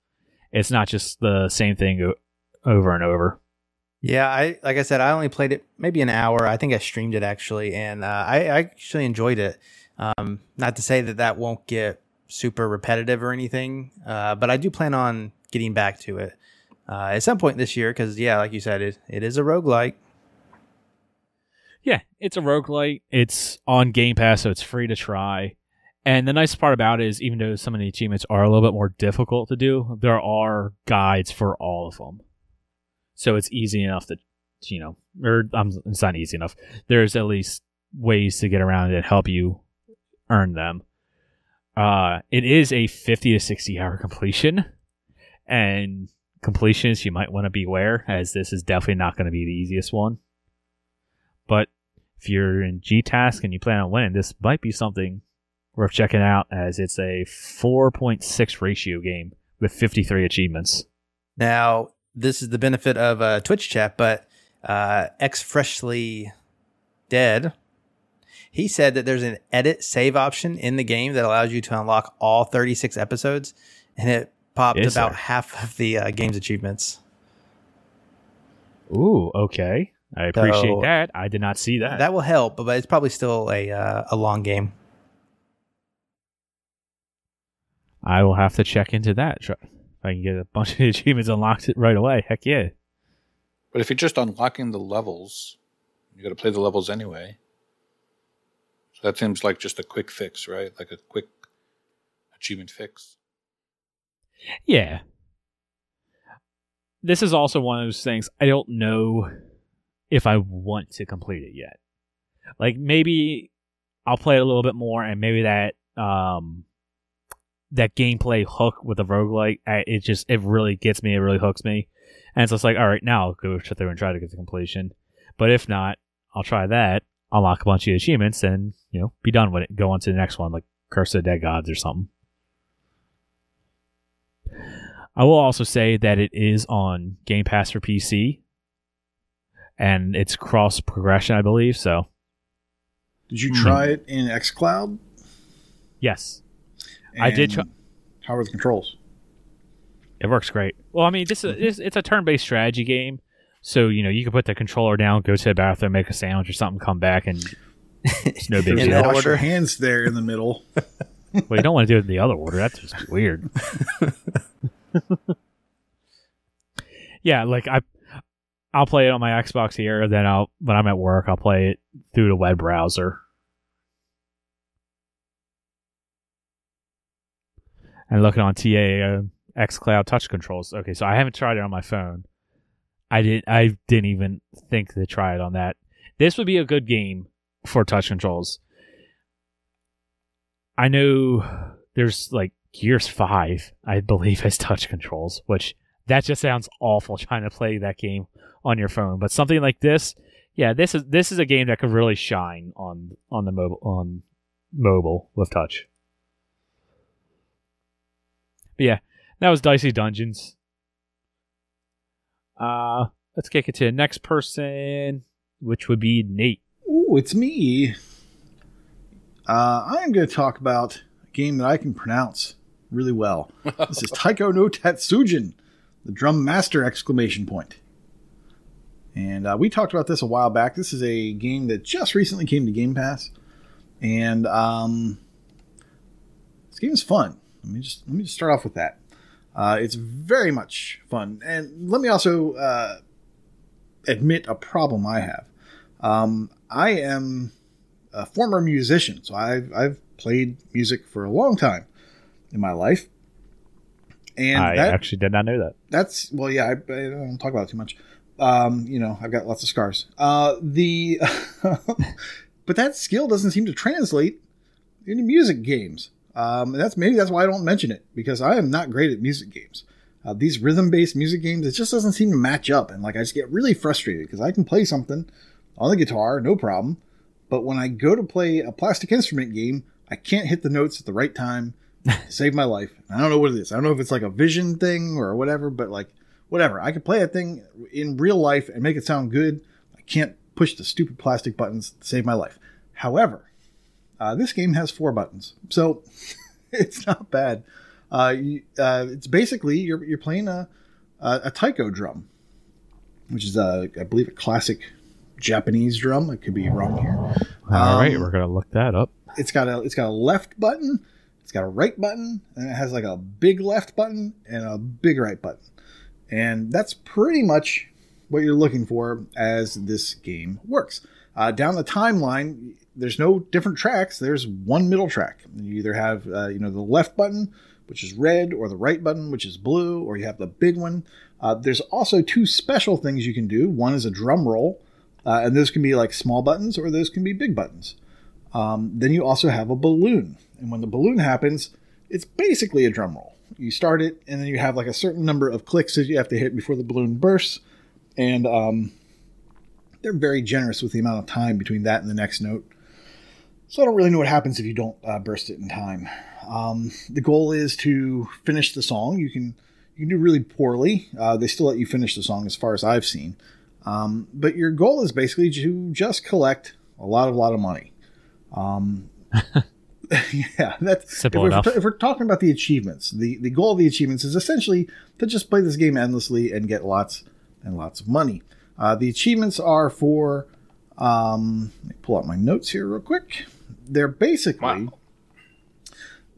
It's not just the same thing over and over. Yeah, I like I said, I only played it maybe an hour. I think I streamed it actually, and uh, I, I actually enjoyed it. Um, not to say that that won't get super repetitive or anything, uh, but I do plan on getting back to it uh, at some point this year because, yeah, like you said, it, it is a roguelike. Yeah, it's a roguelite. It's on Game Pass, so it's free to try. And the nice part about it is, even though some of the achievements are a little bit more difficult to do, there are guides for all of them. So it's easy enough to, you know, or um, it's not easy enough. There's at least ways to get around it help you earn them. Uh, it is a 50 to 60 hour completion. And completionists, you might want to beware, as this is definitely not going to be the easiest one. But if you're in G Task and you plan on winning, this might be something worth checking out as it's a 4.6 ratio game with 53 achievements. Now, this is the benefit of uh, Twitch chat, but uh, ex freshly dead. He said that there's an edit save option in the game that allows you to unlock all 36 episodes, and it popped Yes, about sir. half of the uh, game's achievements. Ooh, okay. I appreciate So- that. I did not see that. That will help, but it's probably still a uh, a long game. I will have to check into that. If I can get a bunch of *laughs* achievements unlocked it right away, heck yeah. But if you're just unlocking the levels, you got to play the levels anyway. So that seems like just a quick fix, right? Like a quick achievement fix. Yeah. This is also one of those things I don't know if I want to complete it yet. Like maybe I'll play it a little bit more and maybe that um that gameplay hook with the roguelike I- it just it really gets me, it really hooks me. And so it's like, all right, now I'll go through and try to get the completion. But if not, I'll try that, unlock a bunch of achievements and, you know, be done with it. Go on to the next one, like Curse of the Dead Gods or something. I will also say that it is on Game Pass for PC, and it's cross progression, I believe. So Did you try it in XCloud? yes, I did try- How are the controls? it works great. Well, I mean, this is mm-hmm. it's, it's a turn-based strategy game, so you know you can put the controller down, go to the bathroom, make a sandwich or something, come back, and it's no *laughs* big deal. wash your hands there in the middle. *laughs* Well, you don't want to do it in the other order. That's just weird. *laughs* yeah, like I, I'll play it on my Xbox here. Then I'll when I'm at work, I'll play it through the web browser. And looking on TA uh, XCloud touch controls. Okay, so I haven't tried it on my phone. I didn't. I didn't even think to try it on that. This would be a good game for touch controls. I know there's like Gears 5, I believe, has touch controls, which that just sounds awful *laughs* trying to play that game on your phone. But something like this, yeah, this is this is a game that could really shine on on the mobile on mobile with touch. But yeah, that was Dicey Dungeons. Uh let's kick it to the next person, which would be Nate. Ooh, it's me. Uh, I am going to talk about a game that I can pronounce really well. *laughs* This is Taiko no Tatsujin, the drum master exclamation point. And uh, we talked about this a while back. This is a game that just recently came to Game Pass, and um, this game is fun. Let me just let me just start off with that. Uh, it's very much fun, and let me also uh, admit a problem I have. Um, I am a former musician, so I've I've played music for a long time in my life, and I that, actually did not know that. that's well, yeah. I, I don't talk about it too much. Um, you know, I've got lots of scars. Uh, the *laughs* but that skill doesn't seem to translate into music games. Um, and that's maybe that's why I don't mention it because I am not great at music games. Uh, these rhythm-based music games, it just doesn't seem to match up, and like I just get really frustrated because I can play something on the guitar, no problem, but when I go to play a plastic instrument game, I can't hit the notes at the right time *laughs* to save my life. I don't know what it is. I don't know if it's like a vision thing or whatever, but like whatever. I can play a thing in real life and make it sound good. I can't push the stupid plastic buttons to save my life. However, uh, this game has four buttons, so *laughs* it's not bad. Uh, you, uh, it's basically you're you're playing a a, a taiko drum, which is a I believe a classic Japanese drum. I could be wrong here. All right, Um, we're gonna look that up. It's got a it's got a left button, it's got a right button, and it has like a big left button and a big right button. And that's pretty much what you're looking for as this game works. Uh, down the timeline, there's no different tracks. There's one middle track. You either have uh, you know the left button, which is red, or the right button, which is blue, or you have the big one. Uh, there's also two special things you can do. One is a drum roll, uh, and those can be like small buttons, or those can be big buttons. Um, then you also have a balloon, and when the balloon happens, it's basically a drum roll. You start it, and then you have like a certain number of clicks that you have to hit before the balloon bursts, and um, they're very generous with the amount of time between that and the next note. So I don't really know what happens if you don't uh, burst it in time. Um, the goal is to finish the song. You can you can do really poorly. Uh, they still let you finish the song, as far as I've seen. Um, but your goal is basically to just collect a lot of lot of money. Um, *laughs* yeah, that's Simple if we're, enough. if we're talking about the achievements, the the goal of the achievements is essentially to just play this game endlessly and get lots and lots of money. Uh, the achievements are for. Um, let me pull out my notes here real quick. They're basically Wow.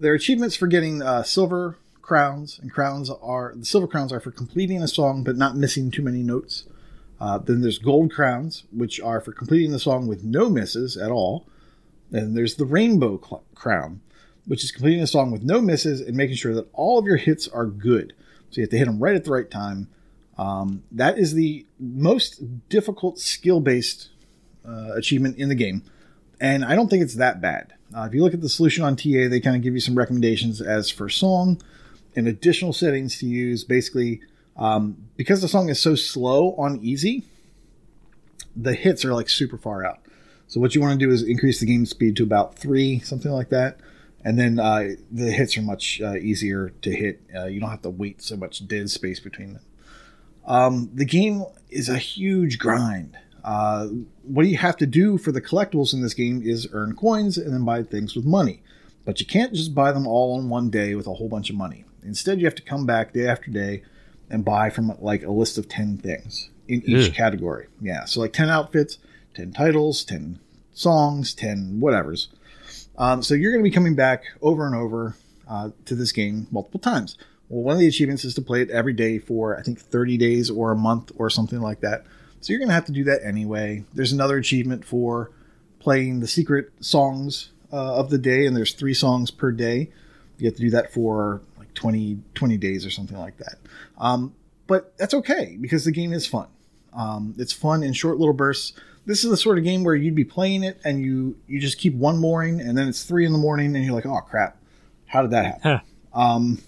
there are achievements for getting uh, silver crowns, and crowns are the silver crowns are for completing a song but not missing too many notes. Uh, then there's gold crowns, which are for completing the song with no misses at all. And there's the rainbow cl- crown, which is completing a song with no misses and making sure that all of your hits are good. So you have to hit them right at the right time. Um, that is the most difficult skill based uh, achievement in the game. And I don't think it's that bad. Uh, if you look at the solution on TA, they kind of give you some recommendations as for song and additional settings to use. Basically, um, because the song is so slow on easy, the hits are like super far out. So what you want to do is increase the game speed to about three, something like that, and then uh, the hits are much uh, easier to hit. Uh, you don't have to wait so much dead space between them. Um, the game is a huge grind. Uh, what you have to do for the collectibles in this game is earn coins and then buy things with money. But you can't just buy them all in one day with a whole bunch of money. Instead, you have to come back day after day and buy from like a list of 10 things in each Ugh. category. Yeah, so like 10 outfits, 10 titles, 10 songs, 10 whatevers. Um, so you're going to be coming back over and over uh, to this game multiple times. Well, one of the achievements is to play it every day for, I think, 30 days or a month or something like that. So you're going to have to do that anyway. There's another achievement for playing the secret songs uh, of the day, and there's three songs per day. You have to do that for like 20, 20 days or something like that. Um, but that's okay because the game is fun. Um, it's fun in short little bursts. This is the sort of game where you'd be playing it and you you just keep one mooring, and then it's three in the morning, and you're like, oh crap, how did that happen? *laughs* Um,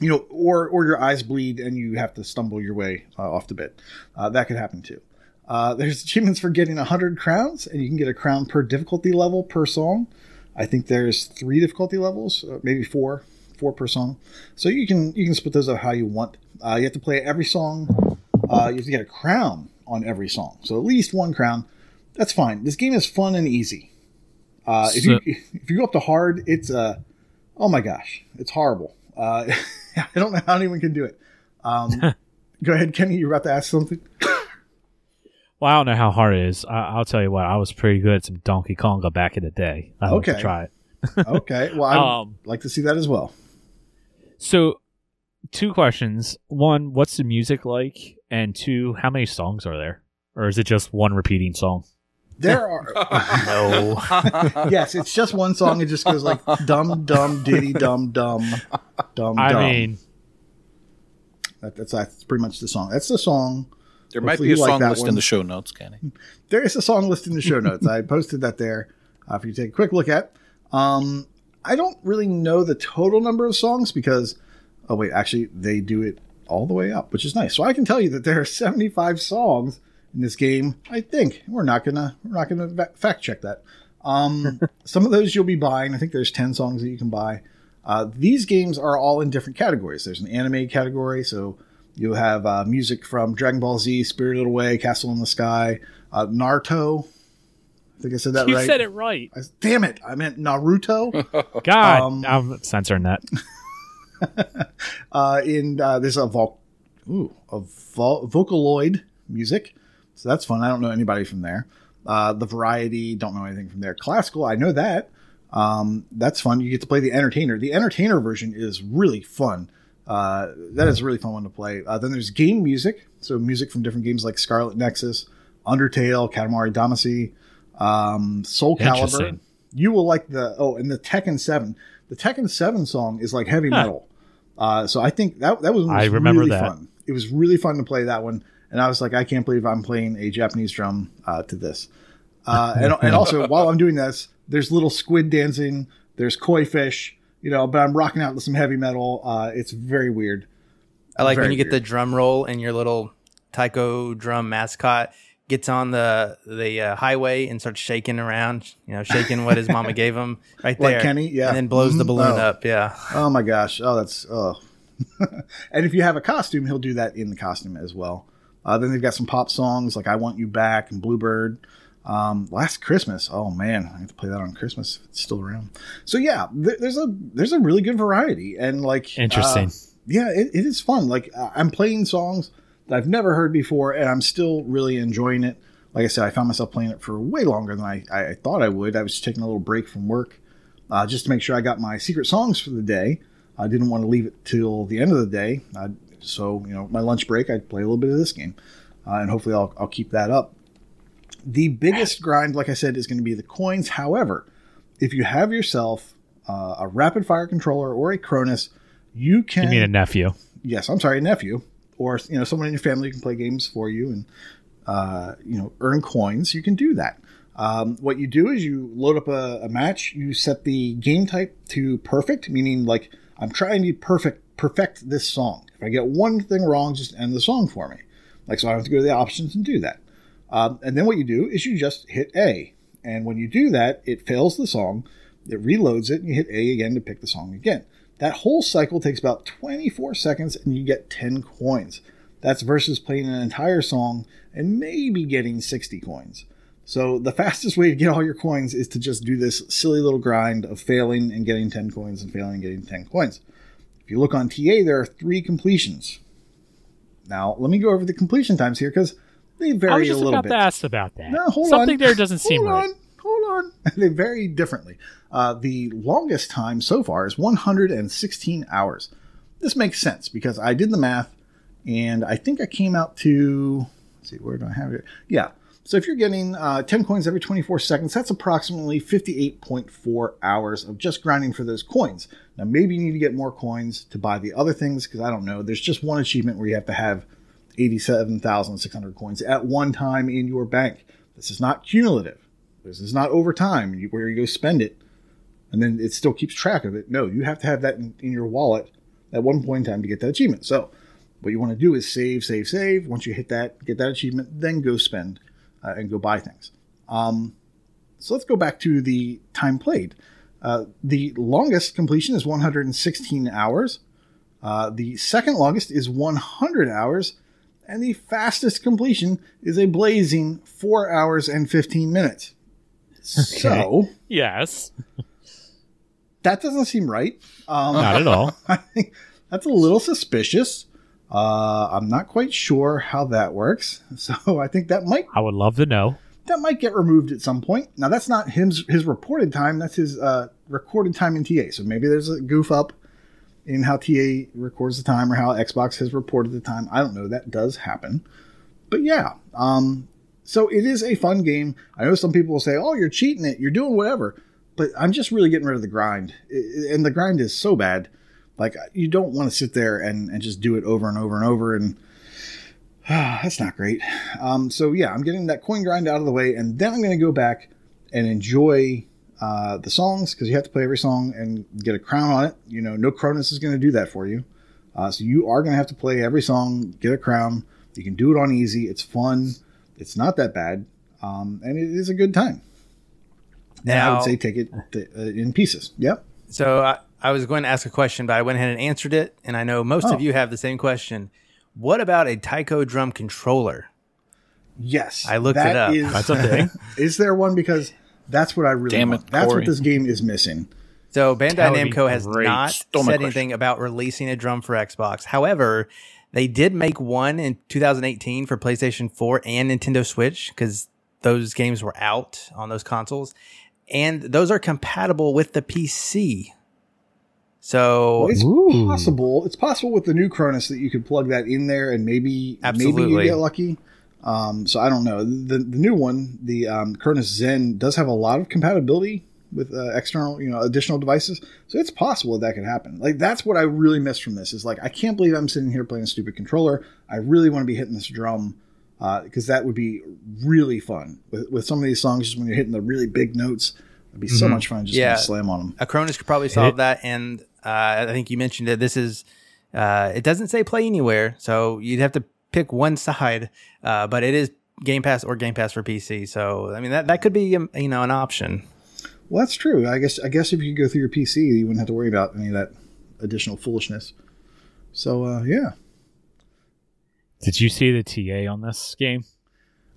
you know, or or your eyes bleed and you have to stumble your way uh, off the bed. Uh, that could happen too. Uh, there's achievements for getting 100 crowns, and you can get a crown per difficulty level per song. I think there's three difficulty levels, uh, maybe four, four per song. So you can you can split those up how you want. Uh, you have to play every song. Uh, you have to get a crown on every song, so at least one crown. That's fine. This game is fun and easy. Uh, if you *laughs* if you go up to hard, it's uh, oh my gosh, it's horrible. *laughs* *laughs* I don't know how anyone can do it. Um, *laughs* go ahead, Kenny. You're about to ask something. Well, I don't know how hard it is. I, I'll tell you what. I was pretty good at some Donkey Konga back in the day. I like to Okay. try it. *laughs* Okay, well, I would Um, like to see that as well. So, two questions. One, what's the music like? And two, how many songs are there? Or is it just one repeating song? There are No. *laughs* yes, it's just one song. It just goes like dum dum diddy dum dum dum. I dum. mean, that, that's that's pretty much the song. That's the song. There might be a you like song that list in the show notes, Kenny. There is a song list in the show notes. I posted that there uh, for you to take a quick look at. Um, I don't really know the total number of songs because oh wait, actually they do it all the way up, which is nice. So I can tell you that there are 75 songs in this game. I think we're not gonna we're not gonna fact check that. Um, *laughs* some of those you'll be buying. I think there's 10 songs that you can buy. Uh, these games are all in different categories. There's an anime category, so you'll have uh, music from Dragon Ball Z, Spirited Away, Castle in the Sky, uh, Naruto. I think I said that you right. You said it right. I- damn it! I meant Naruto. *laughs* God, Um, I'm censoring that. *laughs* uh, in uh, there's a vol- ooh, a vol- Vocaloid music, so that's fun. I don't know anybody from there. Uh, the Variety, don't know anything from there. Classical, I know that. Um, that's fun. You get to play the Entertainer. The Entertainer version is really fun. Uh, that is a really fun one to play. Uh, then there's game music, so music from different games like Scarlet Nexus, Undertale, Katamari Damacy, um, Soul Calibur. You will like the oh, and the Tekken Seven. The Tekken Seven song is like heavy Huh. metal. Uh, so I think that that was, I remember really that. fun. It was really fun to play that one, and I was like, I can't believe I'm playing a Japanese drum uh, to this. Uh, and, and also, *laughs* while I'm doing this, there's little squid dancing. There's koi fish, you know. But I'm rocking out to some heavy metal. Uh, it's very weird. I like when Very you get the drum roll and your little taiko drum mascot gets on the the uh, highway and starts shaking around, you know, shaking what his *laughs* mama gave him right Like there. Kenny? Yeah. And then blows the Mhm. balloon Oh. up. Yeah. Oh my gosh! Oh, that's oh. *laughs* and if you have a costume, he'll do that in the costume as well. Uh, then they've got some pop songs like "I Want You Back" and "Bluebird." Um, Last Christmas. Oh man, I have to play that on Christmas. If it's still around. So yeah, th- there's a there's a really good variety and like Interesting. uh, yeah, it, it is fun. Like uh, I'm playing songs that I've never heard before, and I'm still really enjoying it. Like I said, I found myself playing it for way longer than I, I, I thought I would. I was taking a little break from work, uh, just to make sure I got my secret songs for the day. I didn't want to leave it till the end of the day. I, so, you know, my lunch break, I'd play a little bit of this game. Uh, and hopefully I'll, I'll keep that up. The biggest grind, like I said, is going to be the coins. However, if you have yourself uh, a rapid fire controller or a Cronus, you can. You mean a nephew? Yes, I'm sorry, a nephew, or you know, someone in your family can play games for you and uh, you know earn coins. You can do that. Um, what you do is you load up a, a, match. You set the game type to perfect, meaning like I'm trying to be perfect perfect this song. If I get one thing wrong, just end the song for me. Like so, I have to go to the options and do that. Um, and then what you do is you just hit A, and when you do that, it fails the song. It reloads it, and you hit A again to pick the song again. That whole cycle takes about 24 seconds, and you get 10 coins. That's versus playing an entire song and maybe getting 60 coins. So the *laughs* fastest way to get all your coins is to just do this silly little grind of failing and getting 10 coins and failing and getting 10 coins. If you look on TA, there are three completions. Now, let me go over the completion times here because they vary I was just a little about bit. to ask about that. No, hold Something on. there doesn't seem hold right. on, hold on. *laughs* they vary differently. Uh, the longest time so far is 116 hours. This makes sense because I did the math, and I think I came out to. Let's see, where do I have it? Yeah. So if you're getting uh, 10 coins every 24 seconds, that's approximately 58.4 hours of just grinding for those coins. Now, maybe you need to get more coins to buy the other things because I don't know. There's just one achievement where you have to have 87,600 coins at one time in your bank. This is not cumulative. This is not over time where you go spend it and then it still keeps track of it. No, you have to have that in, in your wallet at one point in time to get that achievement. So, what you want to do is save, save, save. Once you hit that, get that achievement, then go spend uh, and go buy things. Um, so let's go back to the time played. Uh, the longest completion is 116 hours. Uh, the second longest is 100 hours, and the fastest completion is a blazing 4 hours and 15 minutes. So Yes. that doesn't seem right. Um, Not at all. *laughs* I think that's a little suspicious. Uh, I'm not quite sure how that works, *laughs* so I think that might I would love to know. that might get removed at some point. Now that's not his his reported time. That's his uh, recorded time in TA. So maybe there's a goof up in how TA records the time or how Xbox has reported the time. I don't know. That does happen. But yeah, um, so it is a fun game. I know some people will say, "Oh, you're cheating it. You're doing whatever." But I'm just really getting rid of the grind, and the grind is so bad. Like you don't want to sit there and, and just do it over and over and over and *sighs* that's not great. Um, so yeah, I'm getting that coin grind out of the way, and then I'm going to go back and enjoy uh, the songs because you have to play every song and get a crown on it. You know, no Cronus is going to do that for you. Uh, so you are going to have to play every song, get a crown. You can do it on easy. It's fun. It's not that bad, um, and it is a good time. And I would say take it to, uh, in pieces. Yep. So I, I was going to ask a question, but I went ahead and answered it, and I know most Oh. of you have the same question. What about a Taiko drum controller? Yes, I looked it up. is- That's a thing. *laughs* is there one? Because that's what I really Damn it. That's what this game is missing. So Bandai That would be Namco has great. not Stole said anything about releasing a drum for Xbox. However, they did make one in 2018 for PlayStation 4 and Nintendo Switch because those games were out on those consoles, and those are compatible with the PC. So Well, it's Ooh. possible. It's possible with the new Cronus that you could plug that in there, and maybe maybe you get lucky. Um, so I don't know. The the new one, the um, Cronus Zen, does have a lot of compatibility with uh, external, you know, additional devices. So it's possible that, that could happen. Like that's what I really miss from this. Is like I can't believe I'm sitting here playing a stupid controller. I really want to be hitting this drum because that would be really fun with, with some of these songs. Just when you're hitting the really big notes, it'd be so much fun just Yeah. to slam on them. a Cronus could probably solve that. And uh, I think you mentioned it. This is uh, it doesn't say play anywhere, so you'd have to pick one *laughs* side. Uh, but it is Game Pass or Game Pass for PC. So I mean that that could be um, you know an option. Well, that's true. I guess I guess if you could go through your PC, you wouldn't have to worry about any of that additional foolishness. So uh, yeah, Did you see the TA on this game?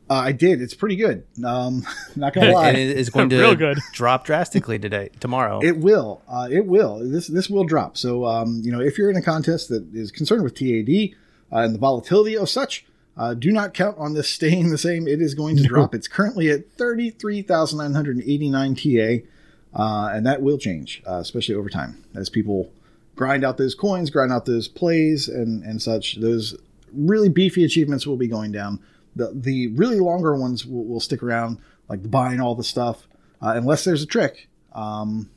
Uh, I did. It's pretty good. Um, *laughs* not gonna lie, and it is *laughs* going to Real good. drop drastically today tomorrow. It will. Uh, it will. This this will drop. So um, you know, if you're in a contest that is concerned with TAD uh, and the volatility of such, uh, do not count on this *laughs* staying the same. It is going to drop. It's currently at thirty three thousand nine hundred eighty nine TA. uh, and that will change, uh, especially over time as people grind out those coins, grind out those plays, and and such. Those really beefy achievements will be going down. The the really longer ones will, will stick around, like buying all the stuff, uh, unless there's a trick. Um,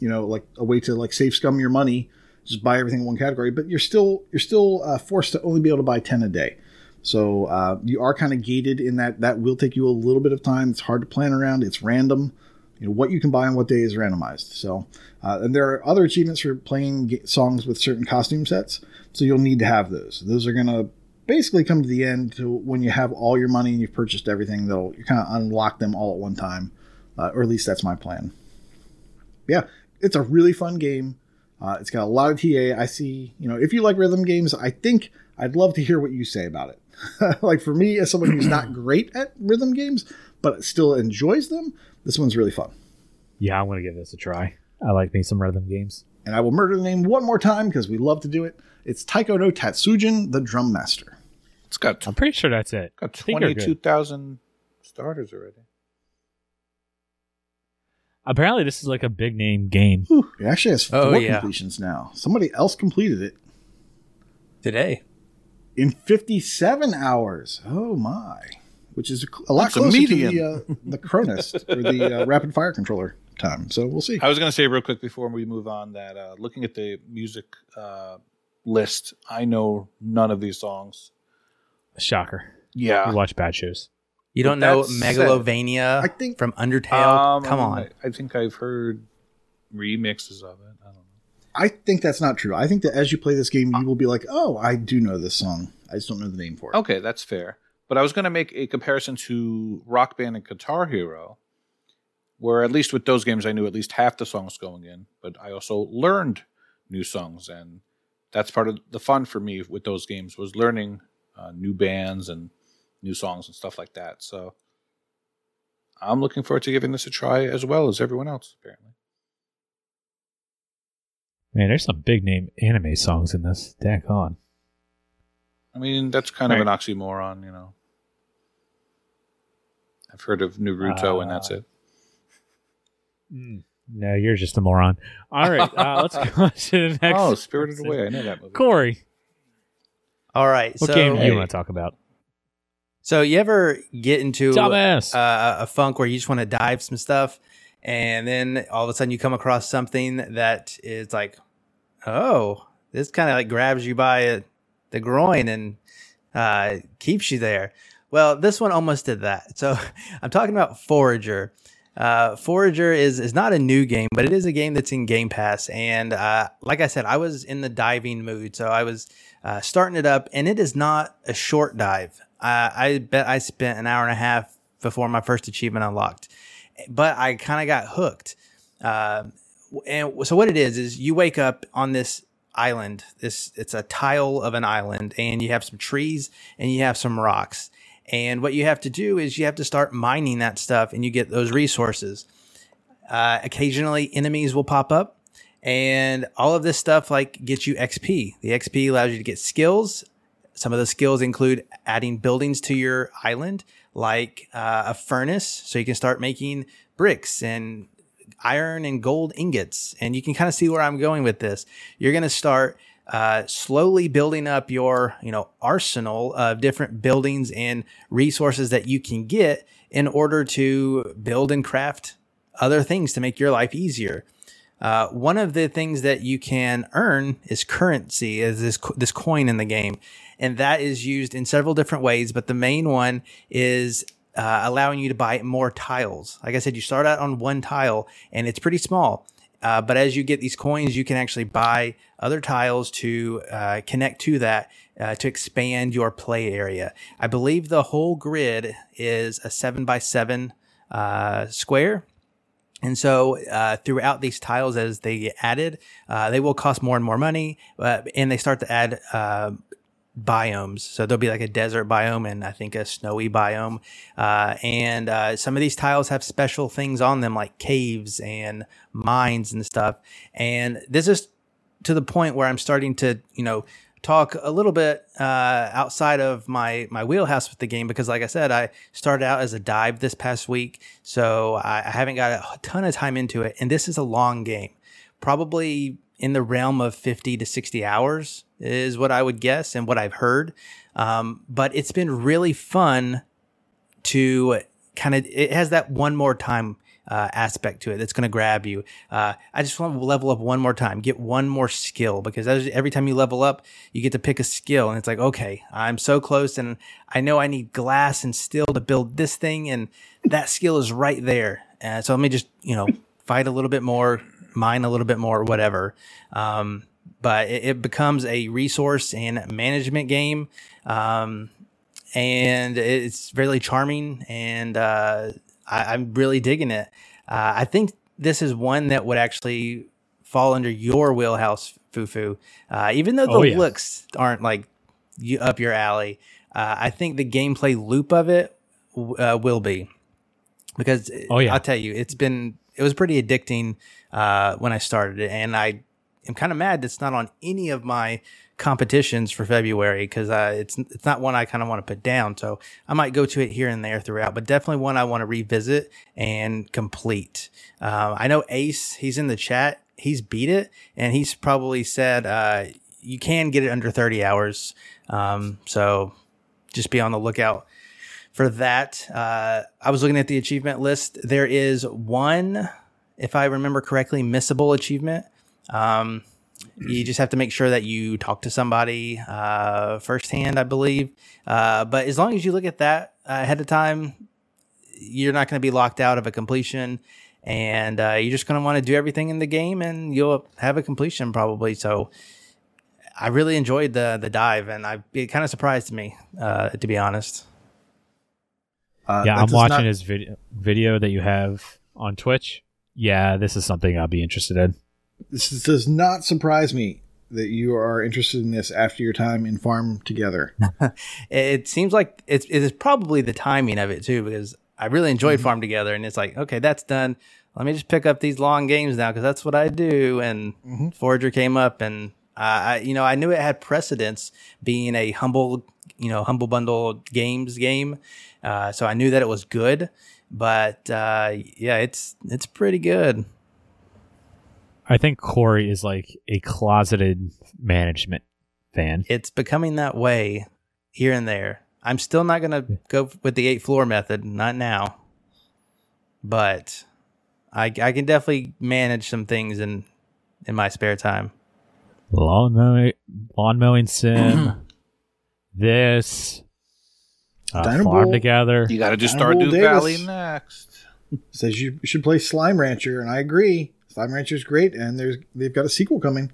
you know, like a way to like save scum your money, just buy everything in one category. But you're still you're still uh, forced to only be able to buy ten a day. So uh, you are kind of gated in that that will take you a little bit of time. It's hard to plan around. It's random. You know what you can buy on what day is randomized. So uh, and there are other achievements for playing songs with certain costume sets. So you'll need to have those. Those are gonna basically come to the end to when you have all your money and you've purchased everything. They'll you kind of unlock them all at one time, uh, or at least that's my plan. Yeah, it's a really fun game. Uh, it's got a lot of TA. I see, you know, if you like rhythm games, I think I'd love to hear what you say about it. *laughs* like for me, as someone who's not great at rhythm games, but still enjoys them, this one's really fun. Yeah, I'm gonna give this a try. I like me some rhythm games. And I will murder the name one more time because we love to do it. It's Taiko no Tatsujin, the Drum Master. It's got I'm pretty sure that's it. got I think you're good. twenty two thousand starters already. Apparently, this is like a big name game. It actually has four Oh, yeah. completions now. Somebody else completed it Today. in 57 hours. Oh my! Which is a lot That's a closer median. to the uh, the Cronus *laughs* or the uh, rapid fire controller time. So we'll see. I was going to say real quick before we move on that uh, looking at the music uh, list, I know none of these songs. Shocker. Yeah, You watch bad shows. You don't know that said- Megalovania I think- from Undertale? Um, Come on. I, I think I've heard remixes of it. I don't know. I think that's not true. I think that as you play this game, you will be like, "Oh, I do know this song. I just don't know the name for it." Okay, that's fair. But I was going to make a comparison to Rock Band and Guitar Hero, where at least with those games, I knew at least half the songs going in, but I also learned new songs, and that's part of the fun for me with those games was learning uh, new bands and new songs and stuff like that. So I'm looking forward to giving this a try as well as everyone else, apparently. Man, there's some big name anime songs in this. Dack on. I mean, that's kind of an oxymoron, you know. I've heard of Naruto, and that's Uh, it. No, you're just a moron. All right, uh, let's *laughs* go on to the next. Oh, Spirited Away! I know that movie. Corey, All right. what so, game do Hey. you want to talk about? so you ever get into Dumbass. uh, a funk where you just want to dive some stuff, and then all of a sudden you come across something that is like, oh, this kind of like grabs you by uh, the groin and uh, keeps you there. Well, this one almost did that. So *laughs* I'm talking about Forager. Uh, Forager is is not a new game, but it is a game that's in Game Pass. And uh, like I said, I was in the diving mood, so I was uh, starting it up, and it is not a short dive. Uh, I bet I spent an hour and a half before my first achievement unlocked, but I kind of got hooked. Uh, and so what it is is you wake up on this island. This it's a tile of an island, and you have some trees and you have some rocks. And what you have to do is you have to start mining that stuff, and you get those resources. Uh, occasionally, enemies will pop up, and all of this stuff like gets you XP. The XP allows you to get skills. Some of the skills include adding buildings to your island, like uh, a furnace, so you can start making bricks and iron and gold ingots. And you can kind of see where I'm going with this. You're going to start uh, slowly building up your, you know, arsenal of different buildings and resources that you can get in order to build and craft other things to make your life easier. Uh, one of the things that you can earn is currency, is this this coin in the game, and that is used in several different ways. But the main one is uh, allowing you to buy more tiles. Like I said, you start out on one tile, and it's pretty small. Uh, but as you get these coins, you can actually buy other tiles to uh, connect to that uh, to expand your play area. I believe the whole grid is a seven by seven uh, square. And so, uh, throughout these tiles, as they get added, uh, they will cost more and more money, uh, and they start to add uh, biomes. So there'll be like a desert biome and I think a snowy biome. Uh, and uh, some of these tiles have special things on them, like caves and mines and stuff. And this is to the point where I'm starting to, you know, talk a little bit uh, outside of my my wheelhouse with the game because, like I said, I started out as a dive this past week, so I, I haven't got a ton of time into it, and this is a long game, probably in the realm of fifty to sixty hours is what I would guess and what I've heard. Um, but it's been really fun to kind of it has that one more time uh, aspect to it that's going to grab you. Uh, I just want to level up one more time, get one more skill because every time you level up, you get to pick a skill, and it's like, okay, I'm so close, and I know I need glass and steel to build this thing, and that skill is right there. Uh, so let me just you know fight a little bit more, mine a little bit more, whatever. Um, but it, it, becomes a resource and management game. Um, and it's really charming and uh, I, am really digging it. Uh, I think this is one that would actually fall under your wheelhouse, Fufu. Uh, even though the oh, yeah. looks aren't like you, up your alley, uh, I think the gameplay loop of it uh, will be because oh, yeah. I'll tell you, it's been it was pretty addicting uh, when I started it, and I am kind of mad it's not on any of my competitions for February because uh, it's it's not one I kind of want to put down. So I might go to it here and there throughout, but definitely one I want to revisit and complete. Uh, I know Ace, he's in the chat. He's beat it, and he's probably said uh, you can get it under 30 hours. Um, so just be on the lookout for that. Uh, I was looking at the achievement list. There is one, if I remember correctly, missable achievement. Um, you just have to make sure that you talk to somebody uh, firsthand, I believe. Uh, but as long as you look at that ahead of time, you're not going to be locked out of a completion, and uh, you're just going to want to do everything in the game, and you'll have a completion probably. So, I really enjoyed the the dive, and I it kind of surprised me, uh, to be honest. Uh, yeah, I'm watching not... his video video that you have on Twitch. Yeah, this is something I'll be interested in. This does not surprise me that you are interested in this after your time in farm together. *laughs* it seems like it's it is probably the timing of it too, because I really enjoyed mm-hmm. farm together, and it's like okay, that's done. Let me just pick up these long games now because that's what I do. And mm-hmm. Forager came up, and uh, I, you know, I knew it had precedence being a humble, you know, humble bundle games game, uh, so I knew that it was good. But uh, yeah, it's it's pretty good. I think Corey is like a closeted management fan. It's becoming that way here and there. I'm still not going to go with the eight floor method, not now. But I, I can definitely manage some things in in my spare time. Lawn mowing, lawn mowing sim. *clears throat* this uh, farm together. You got to just start Stardew Valley next. Says you should play Slime Rancher, and I agree. Slime Rancher is great, and there's they've got a sequel coming.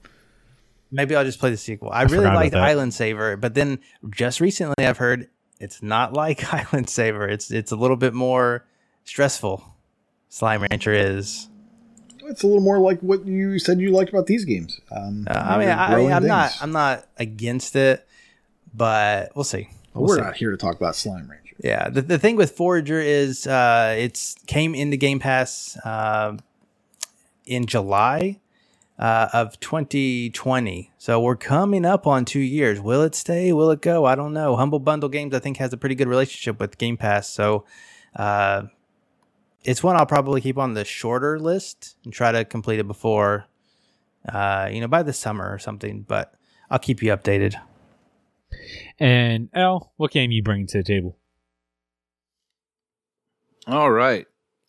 Maybe I'll just play the sequel. I, I really liked Island Saver, but then just recently I've heard it's not *laughs* like Island Saver. It's it's a little bit more stressful. Slime Rancher is. It's a little more like what you said you liked about these games. Um, uh, I mean, I, I'm things. not I'm not against it, but we'll see. We'll we're see. not here to talk about Slime Rancher. Yeah, the, the thing with Forager is uh, it's came into Game Pass uh, in July uh, of 2020. So we're coming up on two years. Will it stay? Will it go? I don't know. Humble Bundle Games, I think, has a pretty good relationship with Game Pass. So uh, it's one I'll probably keep on the shorter list and try to complete it before, uh, you know, by the summer or something. But I'll keep you updated. And L, what game you bring to the table? All right.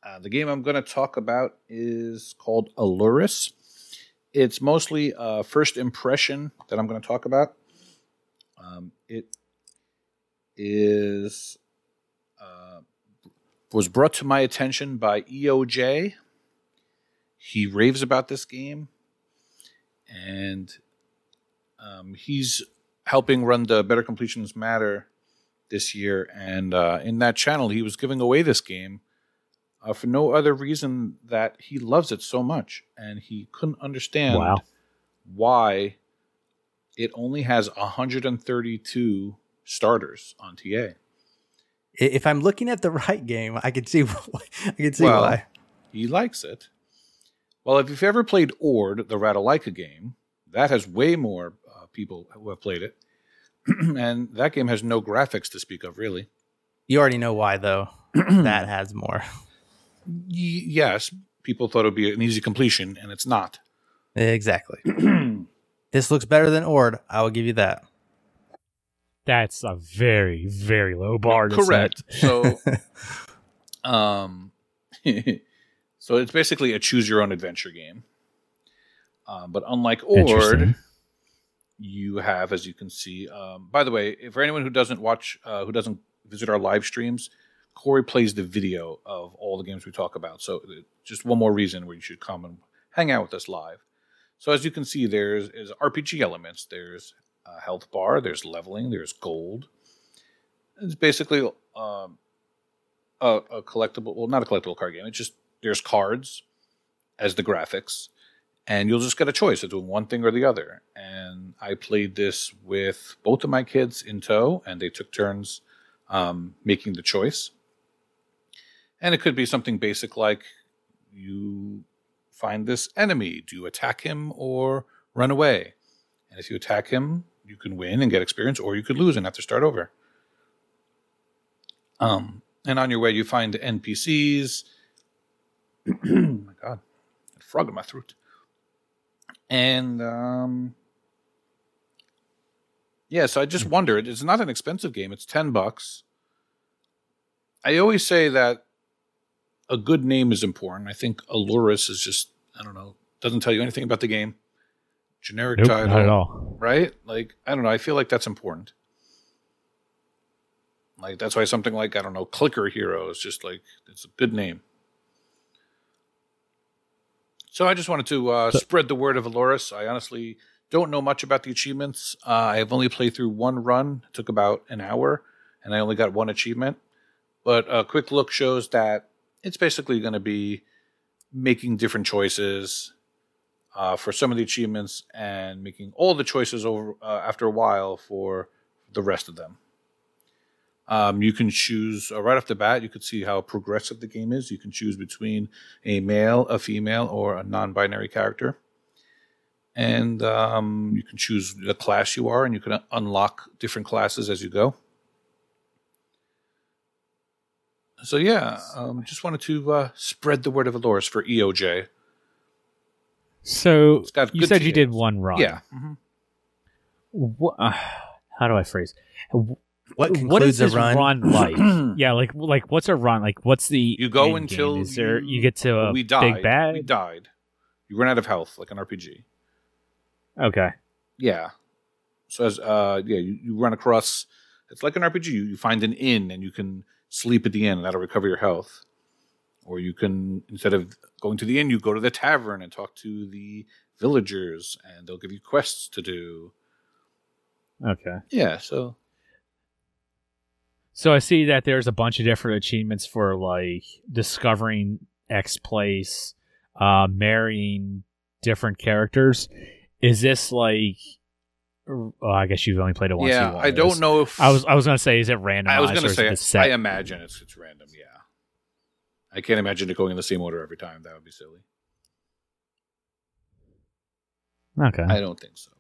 Uh, the game I'm going to talk about is called Aluris. It's mostly a first impression that I'm going to talk about. Um, it is uh, was brought to my attention by EOJ. He raves about this game, and um, he's helping run the Better Completions Matter this year. And uh, in that channel, he was giving away this game uh, for no other reason that he loves it so much, and he couldn't understand wow. why it only has 132 starters on TA. If I'm looking at the *laughs* right game, I can see *laughs* I can see well, why he likes it. Well, if you've ever played Ord, the Ratalaika game, that has way more uh, people who have played it, *clears throat* and that game has no graphics to speak of, really. You already know why, though. *clears throat* that has more. Y- yes, people thought it would be an easy completion, and it's not. Exactly. *clears throat* this looks better than Ord. I will give you that. That's a very, very low bar. To Correct. So, *laughs* um, *laughs* so it's basically a choose your own adventure game. Um, but unlike Ord, you have, as you can see. Um, by the way, for anyone who doesn't watch, uh, who doesn't visit our live streams, Corey plays the video of all the games we talk about. So uh, just one more reason where you should come and hang out with us live. So as you can see, there's is RPG elements. There's a health bar. There's leveling. There's gold. It's basically um, a, a collectible. Well, not a collectible card game. It's just there's cards as the graphics, and you'll just get a choice of doing one thing or the other. And I played this with both of my kids in tow, and they took turns um, making the choice. And it could be something basic like you find this enemy. Do you attack him or run away? And if you attack him, you can win and get experience, or you could lose and have to start over. Um, and on your way, you find NPCs. *clears throat* my god, a frog in my throat. And um, yeah, so I just wonder. It's not an expensive game. It's ten bucks. I always say that a good name is important. I think Aluris is just I don't know doesn't tell you anything about the game. Generic Nope, title, not at all. right? Like I don't know. I feel like that's important. Like that's why something like I don't know, Clicker Hero is just like it's a good name. So I just wanted to uh, spread the word of Aloris. I honestly don't know much about the achievements. Uh, I've only played through one run. It took about an hour, and I only got one achievement. But a quick look shows that it's basically going to be making different choices uh, for some of the achievements and making all the choices over uh, after a while for the rest of them. Um, you can choose uh, right off the bat. You can see how progressive the game is. You can choose between a male, a female, or a non-binary character, and um, you can choose the class you are, and you can unlock different classes as you go. So yeah, um, just wanted to uh, spread the word of Aloris for EOJ. So you said you did one run. Yeah. Mhm. Wha- uh, how do I phrase? What what is a this run? *clears throat* like? yeah, like like what's a run? Like what's the You go end until is there you- you get to a we died. big bad? We died. You run out of health, like an RPG. Okay. Yeah. So as uh yeah, you, you run across it's like an RPG. You, you find an inn and you can sleep at the inn and that'll recover your health. Or you can instead of going to the inn, you go to the tavern and talk to the villagers and they'll give you quests to do. Okay. Yeah, so So I see that there's a bunch of different achievements for like discovering X place, uh, marrying different characters. Is this like? Oh, I guess you've only played it once. yeah, I don't this. know if I was I was gonna say, is it random? I was or gonna is say it I imagine it's it's random, yeah. I can't imagine it going in the same order every time. That would be silly. okay. I don't think so.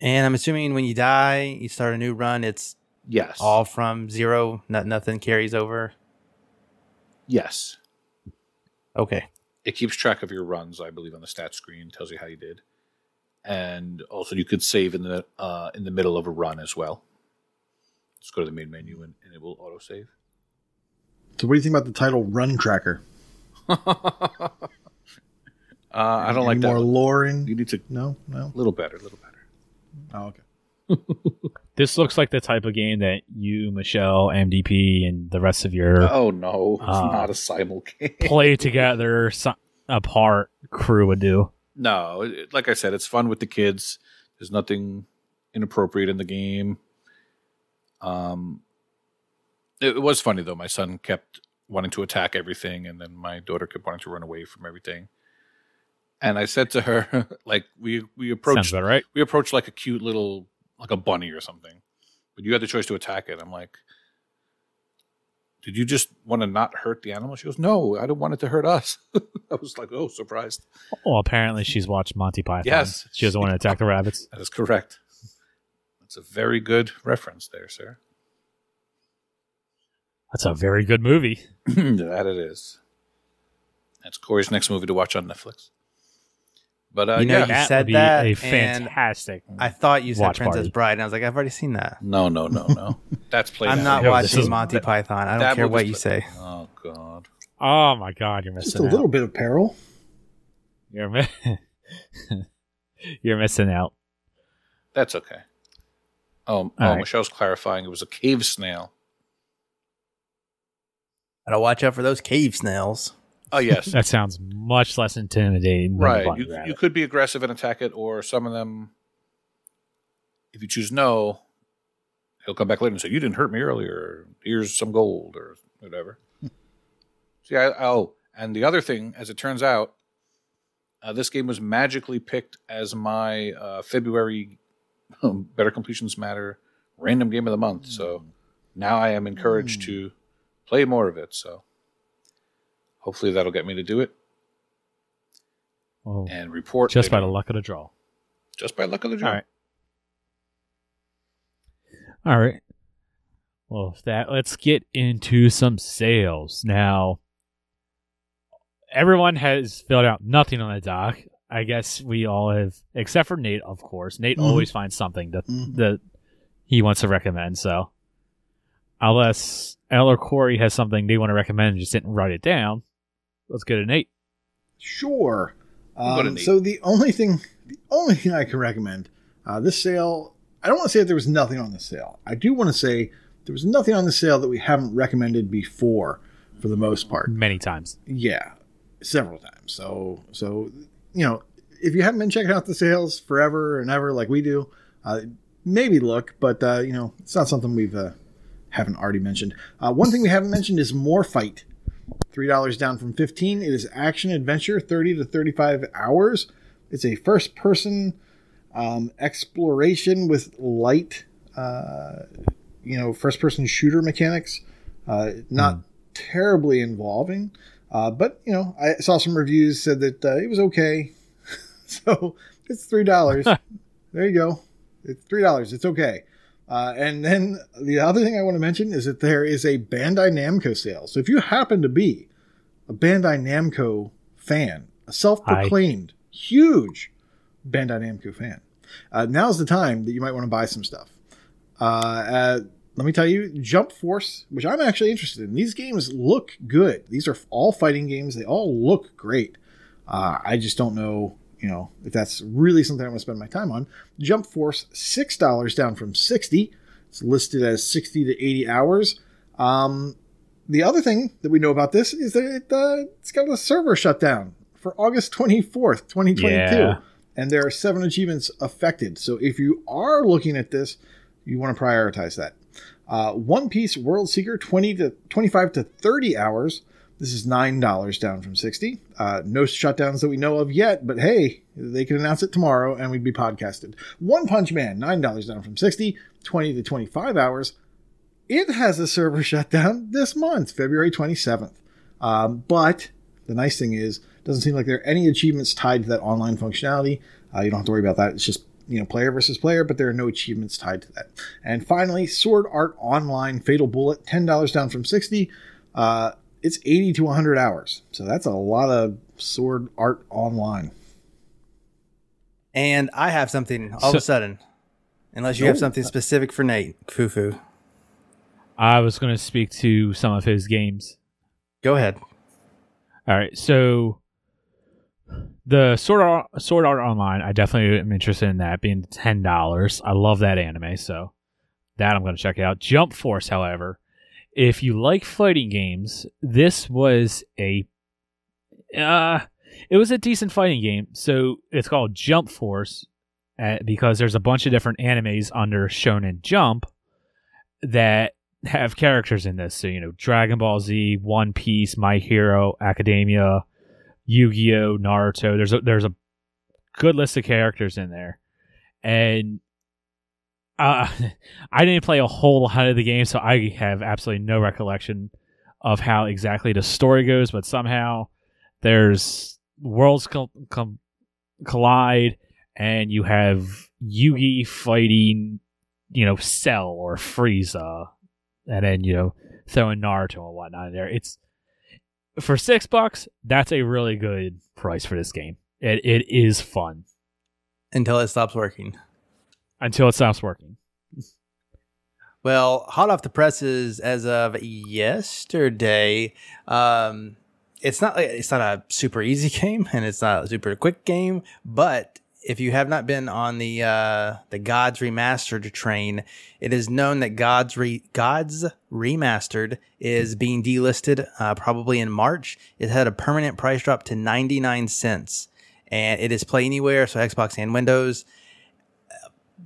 And I'm assuming when you die, you start a new run. It's Yes. all from zero. No, nothing carries over. yes. Okay. It keeps track of your runs, I believe, on the stat screen, tells you how you did. And also you could save in the uh, in the middle of a run as well. Just go to the main menu and, and it will auto save. So, what do you think about the title Run Tracker? *laughs* uh, I don't like Any that. more one. lore in? You need to No, no. a little better, a little better. Oh, okay. *laughs* This looks like the type of game that you, Michelle, MDP, and the rest of your Oh no, it's Uh, not a simul game. *laughs* play together so- apart crew would do. No, it, like I said, it's fun with the kids. There's nothing inappropriate in the game. Um, it, it was funny though. My son kept wanting to attack everything, and then my daughter kept wanting to run away from everything. And I said to her, *laughs* like we we approached right. we approached like a cute little like a bunny or something, but you had the choice to attack it. I'm like, did you just want to not hurt the animal? She goes, no, I don't want it to hurt us. *laughs* I was like, oh, surprised. Well, apparently she's watched Monty Python. Yes. She doesn't want to attack the *laughs* rabbits. That is correct. That's a very good reference there, sir. That's a very good movie. *clears throat* that it is. That's Corey's next movie to watch on Netflix. But uh, You know, yeah, you that said would be that, a and fantastic. I thought you said Watch Princess party. Bride, and I was like, I've already seen that. no, no, no, no. *laughs* That's played. I'm not watching this is- Monty Python. I don't care what you say. Oh God. Oh my god, you're Just missing a little out. bit of peril. You're mi- *laughs* you're missing out. That's okay. Oh, All oh right. Michelle's clarifying it was a cave snail. Gotta watch out for those cave snails. Oh yes, That sounds much less intimidating. Right. You, rabbit. you could be aggressive and attack it, or some of them, if you choose no, he'll come back later and say, "You didn't hurt me earlier. Here's some gold or whatever." *laughs* See, I, oh, and the other thing, as it turns out, uh, this game was magically picked as my uh, February um, Better Completions Matter random game of the month. So now I am encouraged to play more of it. So hopefully that'll get me to do it Oh, and report just by the luck of the draw. just by luck of the draw. All right. All right. Well, with that, let's get into some sales. Now, everyone has filled out nothing on the doc. I guess we all have, except for Nate, of course. Nate Mhm. always finds something that, Mhm. that he wants to recommend. So, unless El or Corey has something they want to recommend and just didn't write it down, let's go to Nate. Sure. We'll go to Um, so the only thing, the only thing I can recommend, uh, this sale. I don't want to say that there was nothing on the sale. I do want to say there was nothing on the sale that we haven't recommended before, for the most part. Many times. Yeah, several times. So, so you know, if you haven't been checking out the sales forever and ever like we do, uh, maybe look. But uh, you know, it's not something we've uh, haven't already mentioned. Uh, one thing we haven't mentioned is Morphite. Three dollars down from fifteen. It is action adventure, thirty to thirty-five hours. It's a first-person um, exploration with light, uh, you know, first-person shooter mechanics. Uh, not terribly involving, uh, but you know, I saw some reviews said that uh, it was okay. *laughs* so it's three dollars. *laughs* there you go. It's three dollars. It's okay. Uh, and then the other thing I want to mention is that there is a Bandai Namco sale. So if you happen to be a Bandai Namco fan, a self-proclaimed huge Bandai Namco fan, uh, now's the time that you might want to buy some stuff. Uh, uh, let me tell you, Jump Force, which I'm actually interested in. These games look good. These are all fighting games. They all look great. Uh, I just don't know, you know, if that's really something I want to spend my time on. Jump Force, six dollars down from sixty. It's listed as sixty to eighty hours. Um, the other thing that we know about this is that it, uh, it's got a server shutdown for August twenty fourth, twenty twenty two Yeah. and there are seven achievements affected. So if you are looking at this, you want to prioritize that. Uh, One Piece World Seeker, twenty to twenty-five to thirty hours. This is nine dollars down from sixty. Uh, no shutdowns that we know of yet, but hey, they could announce it tomorrow and we'd be podcasted. One Punch Man, nine dollars down from 60, 20 to twenty-five hours. It has a server *laughs* shutdown this month, February twenty-seventh. Um, but the nice thing is, doesn't seem like there are any achievements tied to that online functionality. Uh, you don't have to worry about that. It's just you know player versus player, but there are no achievements tied to that. And finally, Sword Art Online Fatal Bullet, ten dollars down from sixty. Uh, it's eighty to one hundred hours, so that's a lot of Sword Art Online. And I have something all of a sudden. Unless you have Oh. something specific for Nate, Fufu. I was going to speak to some of his games. Go ahead. All right, so the Sword Art, Sword Art Online, I definitely am interested in that being ten dollars. I love that anime, so that I'm going to check out. Jump Force, however, if you like fighting games, this was a uh, it was a decent fighting game. So it's called Jump Force uh, because there's a bunch of different animes under Shonen Jump that have characters in this. So, you know, Dragon Ball Z, One Piece, My Hero, Academia, Yu-Gi-Oh, Naruto. There's a there's a good list of characters in there. And uh, *laughs* I didn't play a whole lot of the game, so I have absolutely no recollection of how exactly the story goes, but somehow there's worlds com- com- collide, and you have Yugi fighting, you know, Cell or Frieza, and then you know throwing Naruto and whatnot in there. It's for six bucks. That's a really good price for this game. It it is fun until it stops working. Until it stops working. Well, hot off the presses as of yesterday, um, it's not it's not a super easy *laughs* game and it's not a super quick game, but if you have not been on the uh, the Gods Remastered train, it is known that Gods Re- Gods Remastered is being delisted uh, probably in March. It had a permanent price drop to 99 cents and it is play anywhere, so Xbox and Windows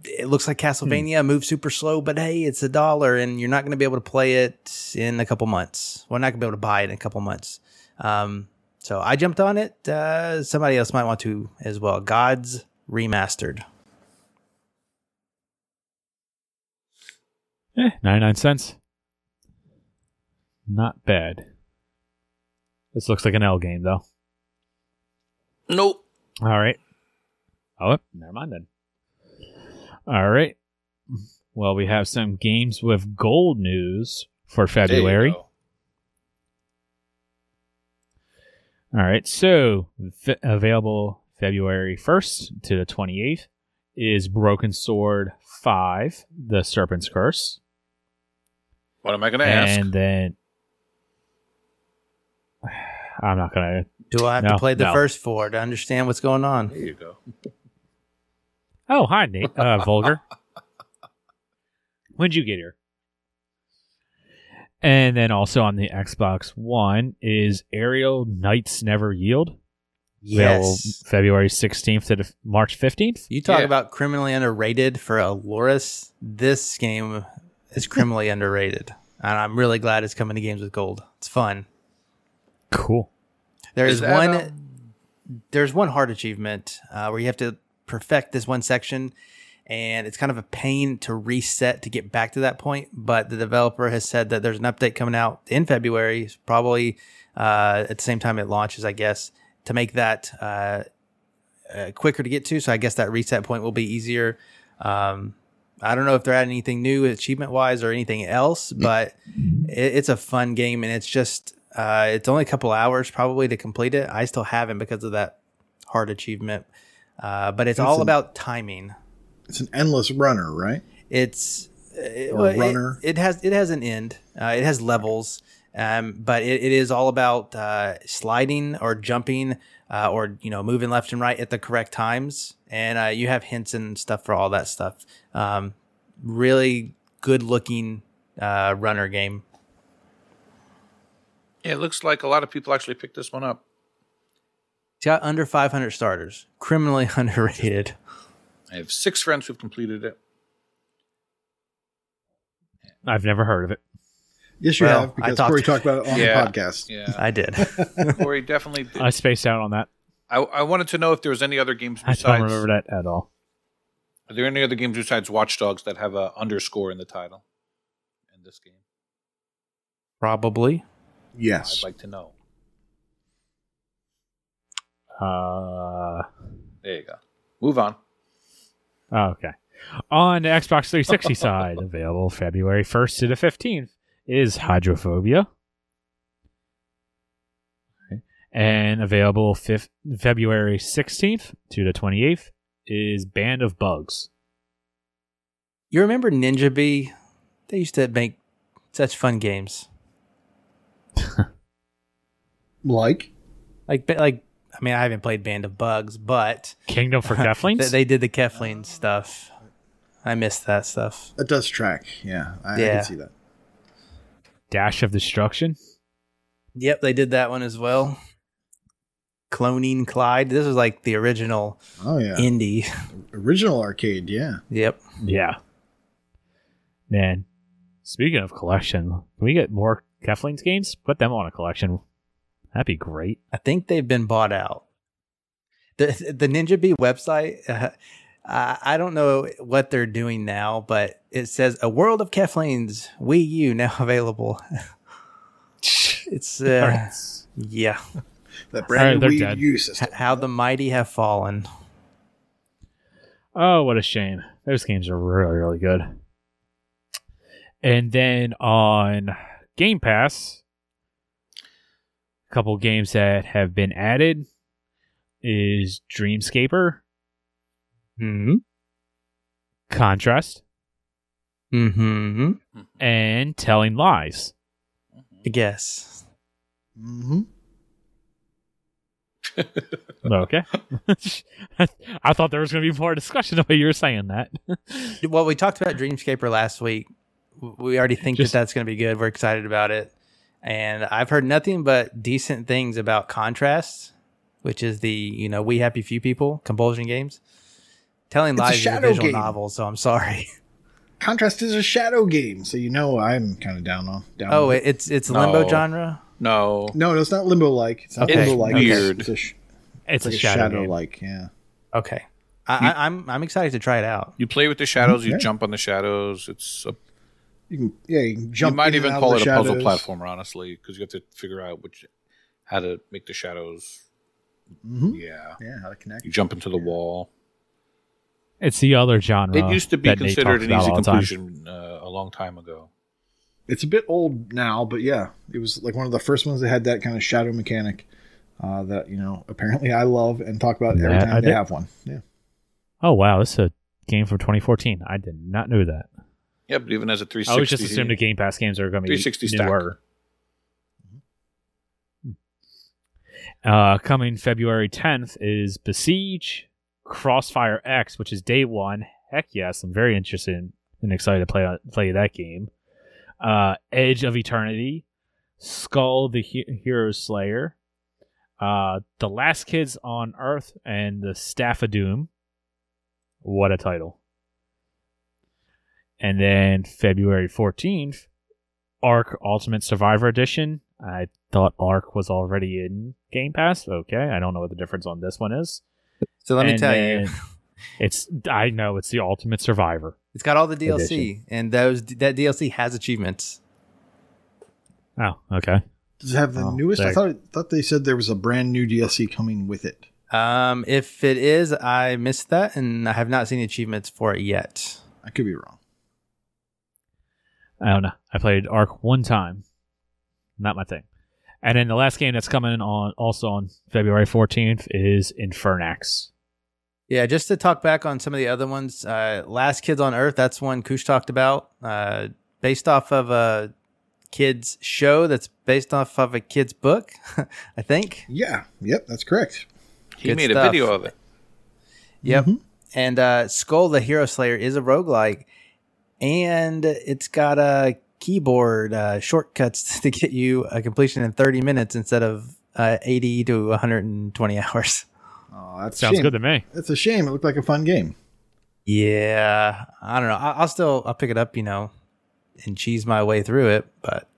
it looks like Castlevania hmm. moves super slow, but hey, it's a dollar, and you're not going to be able to play it in a couple months. We're not going to be able to buy it in a couple months. Um, so I jumped on it. Uh, somebody else might want to as well. Gods remastered. Eh, 99 cents. Not bad. This looks like an L game, though. Nope. All right. Oh, never mind then. All right. Well, we have some games with gold news for February. All right. So, f- available February 1st to the 28th is Broken Sword 5, The Serpent's Curse. What am I going to ask? And then. *sighs* I'm not going to. Do I have no, to play the no. first four to understand what's going on? There you go. Oh, hi, Nate. Uh, Vulgar. When'd you get here? And then also on the Xbox One is Aerial Knights Never Yield. Yes. February 16th to March 15th. You talk yeah. about criminally underrated for a Loris. This game is criminally *laughs* underrated. And I'm really glad it's coming to games with gold. It's fun. Cool. There's one um... there's one hard achievement uh, where you have to perfect this one section and it's kind of a pain to reset to get back to that point. But the developer has said that there's an update coming out in February, probably uh, at the same time it launches, I guess, to make that uh, uh, quicker to get to. So I guess that reset point will be easier. Um, I don't know if they're adding anything new achievement wise or anything else, but it, it's a fun game and it's just uh, it's only a couple hours probably to complete it. I still haven't because of that hard achievement. Uh, but it's, it's all an, about timing. It's an endless runner, right? It's it, or runner. It, it, has it has an end. Uh, it has levels, um, but it, it is all about uh, sliding or jumping uh, or you know moving left and right at the correct times. And uh, you have hints and stuff for all that stuff. Um, really good looking uh, runner game. Yeah, it looks like a lot of people actually picked this one up. It's got under 500 starters. Criminally *laughs* underrated. I have six friends who've completed it. I've never heard of it. Yes, you well, have because Corey talked about it on yeah, the podcast. Yeah, *laughs* I did. *laughs* Corey definitely. Did. I spaced out on that. I, I wanted to know if there was any other games besides. I don't remember that at all. Are there any other games besides Watch Dogs that have a underscore in the title in this game? Probably. Yes. I'd like to know. Uh, there you go. Move on. Okay. On the Xbox 360 side, available February 1st to the 15th, is Hydrophobia. And available fifth, February 16th to the 28th is Band of Bugs. You remember Ninja Bee? They used to make such fun games. like? Like like I mean, I haven't played Band of Bugs, but Kingdom for *laughs* Keflings. they, they did the Kefling stuff. I missed that stuff. It does track. Yeah, I, yeah. I can see that. Dash of Destruction. Yep, they did that one as well. Cloning Clyde. This is like the original. Oh yeah, indie. Original arcade. Yeah. Yep. Yeah. Man, speaking of collection, can we get more Keflings games? Put them on a collection. That'd be great. I think they've been bought out. The the Ninja Bee website. Uh, I don't know what they're doing now, but it says a world of Keflings Wii U now *laughs* available. *laughs* It's uh, right. yeah. *laughs* That All brand right, new they're Wii dead. U system. How the mighty have fallen. Oh, what a shame. Those games are really, really good. And then on Game Pass, a couple games that have been added is Dreamscaper, Hmm. Contrast, Hmm. and Telling Lies. I guess. hmm Okay. *laughs* I thought there was going to be more discussion about way you were saying that. Well, we talked about Dreamscaper last week. We already think Just- that that's going to be good. We're excited about it. And I've heard nothing but decent things about Contrast, which is the, you know, We Happy Few People compulsion games. Telling It's a Lies is a shadow visual game. novel, so I'm sorry. *laughs* Contrast is a shadow game, so you know I'm kind of down on. Down Oh, with it. it, it's it's limbo No. genre. No. no, no, it's not limbo like. It's not Okay. limbo like. Weird. It's, a, sh- It's, it's like a shadow, shadow like. Yeah. Okay. I, I, I'm I'm excited to try it out. You play with the shadows, you jump on the shadows. It's a, You can. Yeah, you can jump. you might in and even out call it the a puzzle platformer, honestly, because you have to figure out which how to make the shadows. Mhm. Yeah, Yeah, how to connect. you jump into the wall. It's the other genre. It used to be that Nate considered an about easy all the time. conclusion uh, a long time ago. It's a bit old now, but yeah, it was like one of the first ones that had that kind of shadow mechanic uh, that you know apparently I love and talk about every Yeah, time I they did. have one. Yeah. Oh wow, this is a game from 2014. I did not know that. Yeah, but even as a I 360, always just assumed the Game Pass games are going to be 360 stack. newer. Uh, coming February 10th is Besiege, Crossfire X, which is day one. Heck yes, I'm very interested and excited to play play that game. Uh, Edge of Eternity, Skul the he- Hero Slayer, uh, The Last Kids on Earth, and the Staff of Doom. What a title! And then February 14th, Ark Ultimate Survivor Edition. I thought Ark was already in Game Pass. Okay, I don't know what the difference on this one is. So let me And tell you, *laughs* it's I know it's the Ultimate Survivor. it's got all the DLC, Edition. and those that DLC has achievements. Oh, okay. Does it have the Oh, newest? I thought thought they said there was a brand new DLC coming with it. Um, if it is, I missed that, and I have not seen achievements for it yet. I could be wrong. I don't know. I played Ark one time. Not my thing. And then the last game that's coming on also on February 14th is Infernax. Yeah, just to talk back on some of the other ones, uh, Last Kids on Earth, that's one Kush talked about, uh, based off of a kid's show that's based off of a kid's book, *laughs* I think. Yeah. Yep. That's correct. He Good made stuff. a video of it. Yep. Mhm. And uh, Skul the Hero Slayer is a roguelike, and it's got a keyboard uh, shortcuts *laughs* to get you a completion in 30 minutes instead of uh, 80 to 120 *laughs* hours. Oh, that's a Sounds shame. good to me. That's a shame. It looked like a fun game. Yeah, I don't know. I- I'll still I'll pick it up, you know, and cheese my way through it, but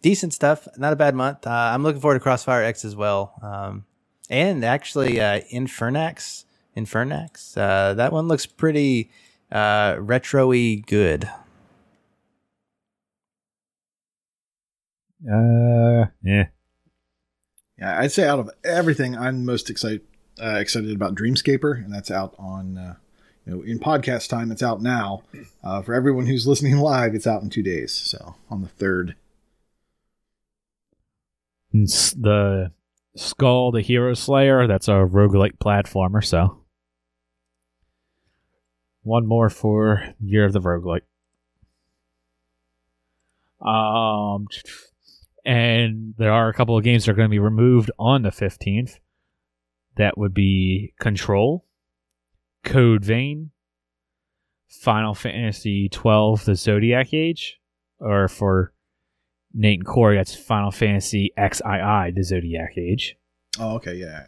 decent stuff. Not a bad month. Uh, I'm looking forward to Crossfire X as well, um, and actually uh, Infernax. Infernax. Uh, that one looks pretty uh, retro-y good. Uh, yeah. Yeah, I'd say out of everything, I'm most excited uh, excited about Dreamscaper, and that's out on uh, you know in podcast time. It's out now. Uh, for everyone who's listening live, it's out in two days. So on the third. And s- The Skul, the Hero Slayer, that's a roguelike platformer, so. One more for Year of the Roguelike. Um, and there are a couple of games that are going to be removed on the 15th. That would be Control, Code Vein, Final Fantasy 12, The Zodiac Age, or for Nate and Corey, that's Final Fantasy XII, The Zodiac Age. Oh, okay, yeah.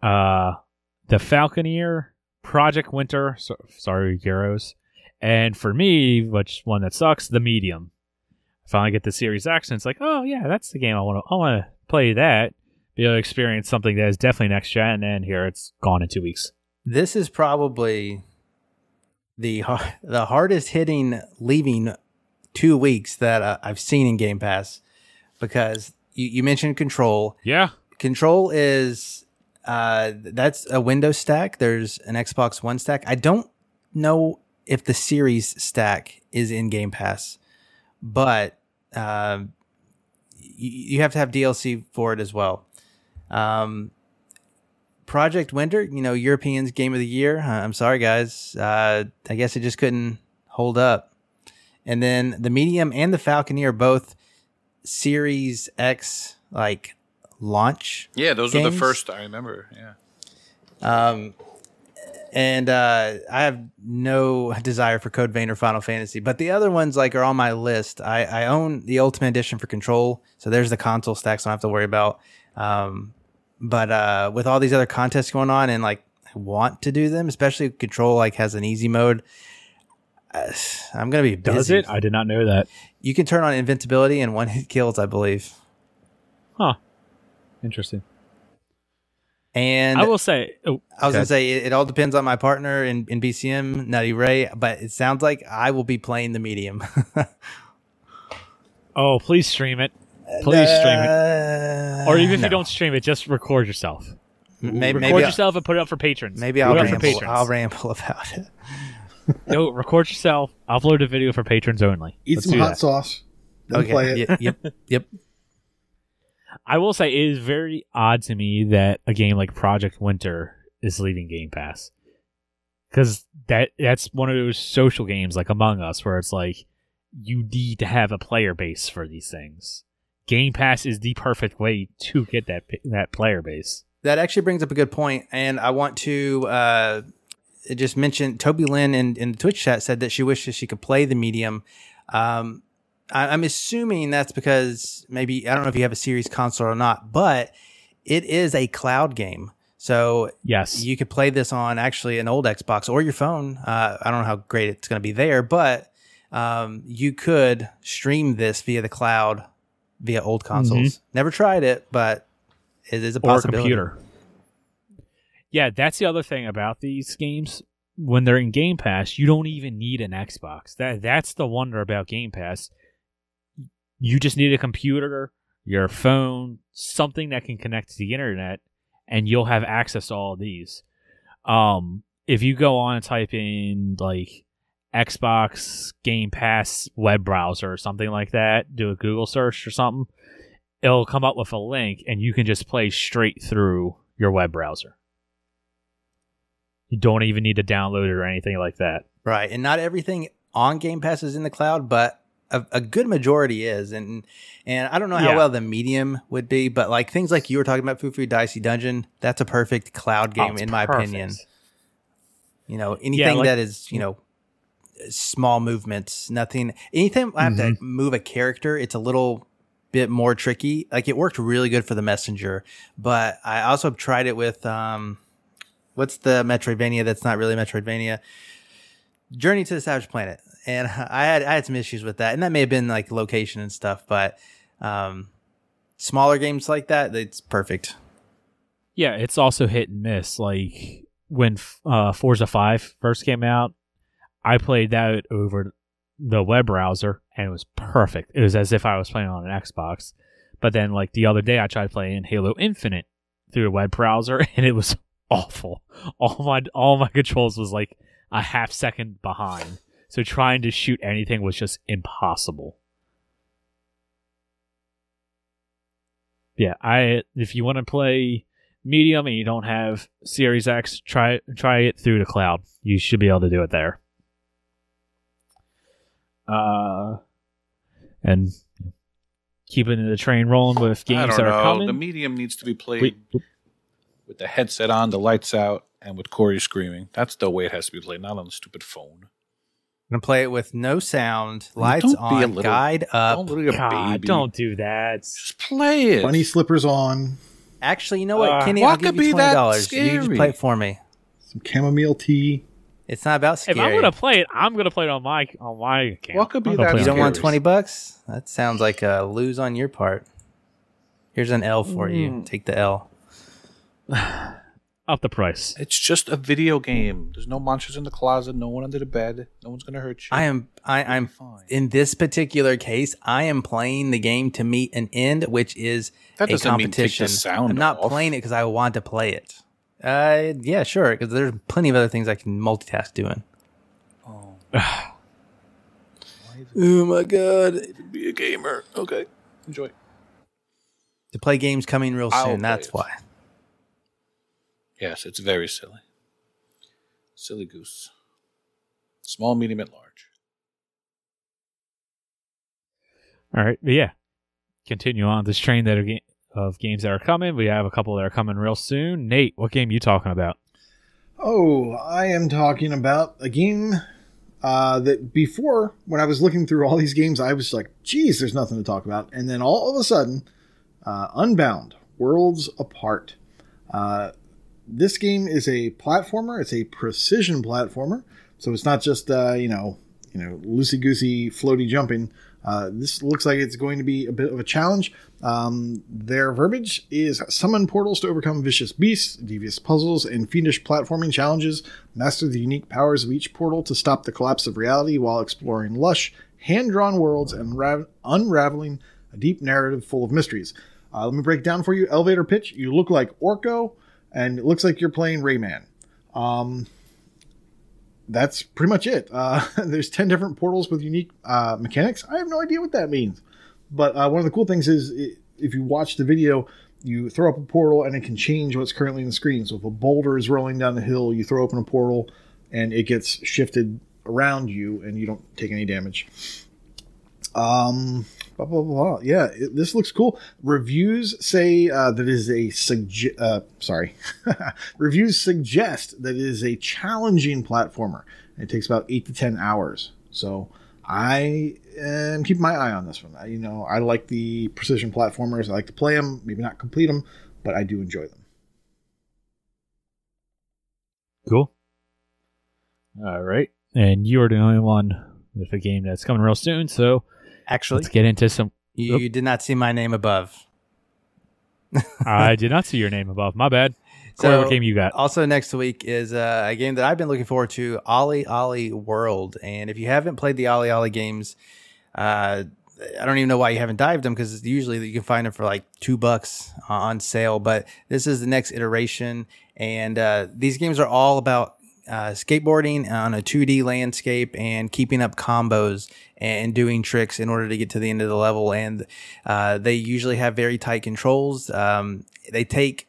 Uh, The Falconeer, Project Winter, so, sorry, Gyros, and for me, which one that sucks, The Medium. I finally get the Series X, and it's like, oh yeah, that's the game I want to. I want to play that. Be able to experience something that is definitely next gen, and here it's gone in two weeks. This is probably the *laughs* the hardest hitting leaving two weeks that uh, I've seen in Game Pass because you, you mentioned Control. Yeah. Control is uh, that's a Windows stack. There's an Xbox One stack. I don't know if the Series stack is in Game Pass, but um, you, you have to have DLC for it as well. Um, Project Winter, you know, Europeans Game of the Year. Uh, I'm sorry, guys. Uh, I guess it just couldn't hold up. And then the Medium and the Falconeer both Series X like launch. Yeah, those were the first I remember. Yeah. Um, and uh, I have no desire for Code Vein or Final Fantasy, but the other ones like are on my list. I, I own the Ultimate Edition for Control, so there's the console stacks I don't have to worry about. Um, but uh, with all these other contests going on, and like I want to do them, especially Control like has an easy mode. Uh, I'm gonna be busy. Does it? I did not know that. You can turn on invincibility and one hit kills, I believe. Huh. Interesting. And I will say, oh, I was go gonna say it, it all depends on my partner in, in BCM, Nutty Ray, but it sounds like I will be playing the medium. *laughs* oh, please stream it. Please stream it. Uh, Or even if no. you don't stream it, just record yourself. maybe Record maybe, I'll, yourself and put it up for patrons. maybe I'll it for ramble. patrons. I'll ramble *laughs* about it. no, record yourself. Upload a video for patrons only. Eat Let's some hot that. sauce. Then Okay. play it. Yep. Yep. yep. *laughs* I will say it is very odd to me that a game like Project Winter is leaving Game Pass because that that's one of those social games like Among Us where it's like you need to have a player base for these things. Game Pass is the perfect way to get that that player base. That actually brings up a good point, and I want to uh, just mention Toby Lynn in, in the Twitch chat said that she wishes she could play the medium. Um, I, I'm assuming that's because maybe I don't know if you have a series console or not, but it is a cloud game. So Yes, you could play this on actually an old Xbox or your phone. Uh, I don't know how great it's going to be there, but um, you could stream this via the cloud via old consoles. Never tried it, but it is a Mm-hmm. or a possibility. computer. Yeah, that's the other thing about these games. When they're in Game Pass, you don't even need an Xbox. That that's the wonder about Game Pass. You just need a computer, your phone, something that can connect to the internet, and you'll have access to all these. Um, if you go on and type in like Xbox Game Pass web browser or something like that, do a Google search or something, it'll come up with a link and you can just play straight through your web browser. You don't even need to download it or anything like that. Right. And not everything on Game Pass is in the cloud, but a, a good majority is. And and I don't know how Yeah. well the medium would be, but like things like you were talking about, Fufu Dicey Dungeon, that's a perfect cloud Oh, game it's in my perfect. opinion. You know, anything like- that is, you know, small movements, nothing anything I have to Mm-hmm. move a character, it's a little bit more tricky. Like it worked really good for the messenger, but I also have tried it with um what's the Metroidvania that's not really Metroidvania? Journey to the Savage Planet. And *laughs* I had I had some issues with that. And that may have been like location and stuff, but um smaller games like that, it's perfect. Yeah, it's also hit and miss. Like when uh, Forza 5 first came out, I played that over the web browser and it was perfect. It was as if I was playing on an Xbox. But then, like the other day, I tried playing Halo Infinite through a web browser *laughs* and it was awful. All my all my controls was like a half second behind. So trying to shoot anything was just impossible. Yeah, I if you want to play medium and you don't have Series X, try try it through the cloud. You should be able to do it there. Uh, and keeping the train rolling with games that are know. coming. The medium needs to be played Wait, with the headset on, the lights out, and with Corey screaming. That's the way it has to be played, not on the stupid phone. I'm gonna play it with no sound, lights don't be a on, little- guide up. Don't look at a God, baby. don't do that. just play it. Bunny slippers on, Actually, you know what, Uh, Kenny? What I'll give could you be twenty that dollars. You just play it for me. some chamomile tea. It's not about scary. If. I'm gonna play it, I'm gonna play it on my on my account. What could be that you don't want twenty bucks? That sounds like a lose on your part. Here's an L for Mm. you. Take the L. *laughs* up the price. It's just a video game. There's no monsters in the closet. No one under the bed. No one's gonna hurt you. I am I, I'm fine. in this particular case, I am playing the game to meet an end, which is That a doesn't mean take the competition. sound I'm not off. playing it because I want to play it. Uh, yeah, sure. Because there's plenty of other things I can multitask doing. *sighs* Oh my god! Be a gamer. Okay. Enjoy. To play games coming real soon. That's it. why. Yes, it's very silly. Silly goose. Small, medium, and large. All right, but yeah, continue on this train that are ga- of games that are coming. We have a couple that are coming real soon. Nate, what game you talking about? Oh, I am talking about a game uh, that before, when I was looking through all these games, I was like, geez, there's nothing to talk about. And then all of a sudden, uh, Unbound, Worlds Apart. Uh, this game is a platformer. It's a precision platformer. So it's not just, uh, you know, you know, loosey goosey, floaty jumping. Uh, this looks like it's going to be a bit of a challenge. Um, their verbiage is summon portals to overcome vicious beasts, devious puzzles, and fiendish platforming challenges. Master the unique powers of each portal to stop the collapse of reality while exploring lush, hand drawn worlds and ra- unraveling a deep narrative full of mysteries. Uh, let me break down for you. Elevator pitch. You look like Orko, and it looks like you're playing Rayman. Um, that's pretty much it. Uh, *laughs* there's 10 different portals with unique uh, mechanics. I have no idea what that means. But uh, one of the cool things is i if you watch the video, you throw up a portal and it can change what's currently in the screen. So if a boulder is rolling down the hill, you throw open a portal and it gets shifted around you and you don't take any damage. Um, blah, blah, blah. Yeah, it, this looks cool. Reviews say uh, that is a sugge- uh, sorry. *laughs* Reviews suggest that it is a challenging platformer. It takes about eight to ten hours. So I am keeping my eye on this one. I, you know, I like the precision platformers. I like to play them, maybe not complete them, but I do enjoy them. Cool. All right, and you are the only one with a game that's coming real soon. So Actually, let's get into some. you did not see my name above. *laughs* I did not see your name above. My bad. Corey, So- what game you got? Also, next week is uh, a game that I've been looking forward to, OlliOlli World. And if you haven't played the OlliOlli games, uh, I don't even know why you haven't dived them because usually you can find them for like two bucks on sale. But this is the next iteration, and uh, these games are all about uh, skateboarding on a 2D landscape and keeping up combos and doing tricks in order to get to the end of the level. And uh, they usually have very tight controls. Um, they take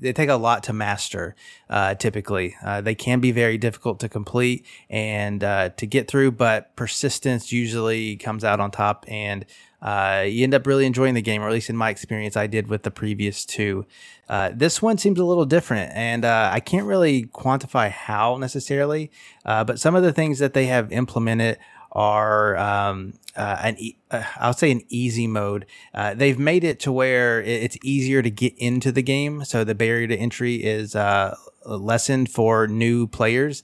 they take a lot to master uh, typically uh, they can be very difficult to complete and uh, to get through but persistence usually comes out on top and uh, you end up really enjoying the game or at least in my experience i did with the previous two uh, this one seems a little different and uh, i can't really quantify how necessarily uh, but some of the things that they have implemented are um, uh, an uh, I'll say an easy mode. They've made it to where it's easier to get into the game, so the barrier to entry is lessened for new players,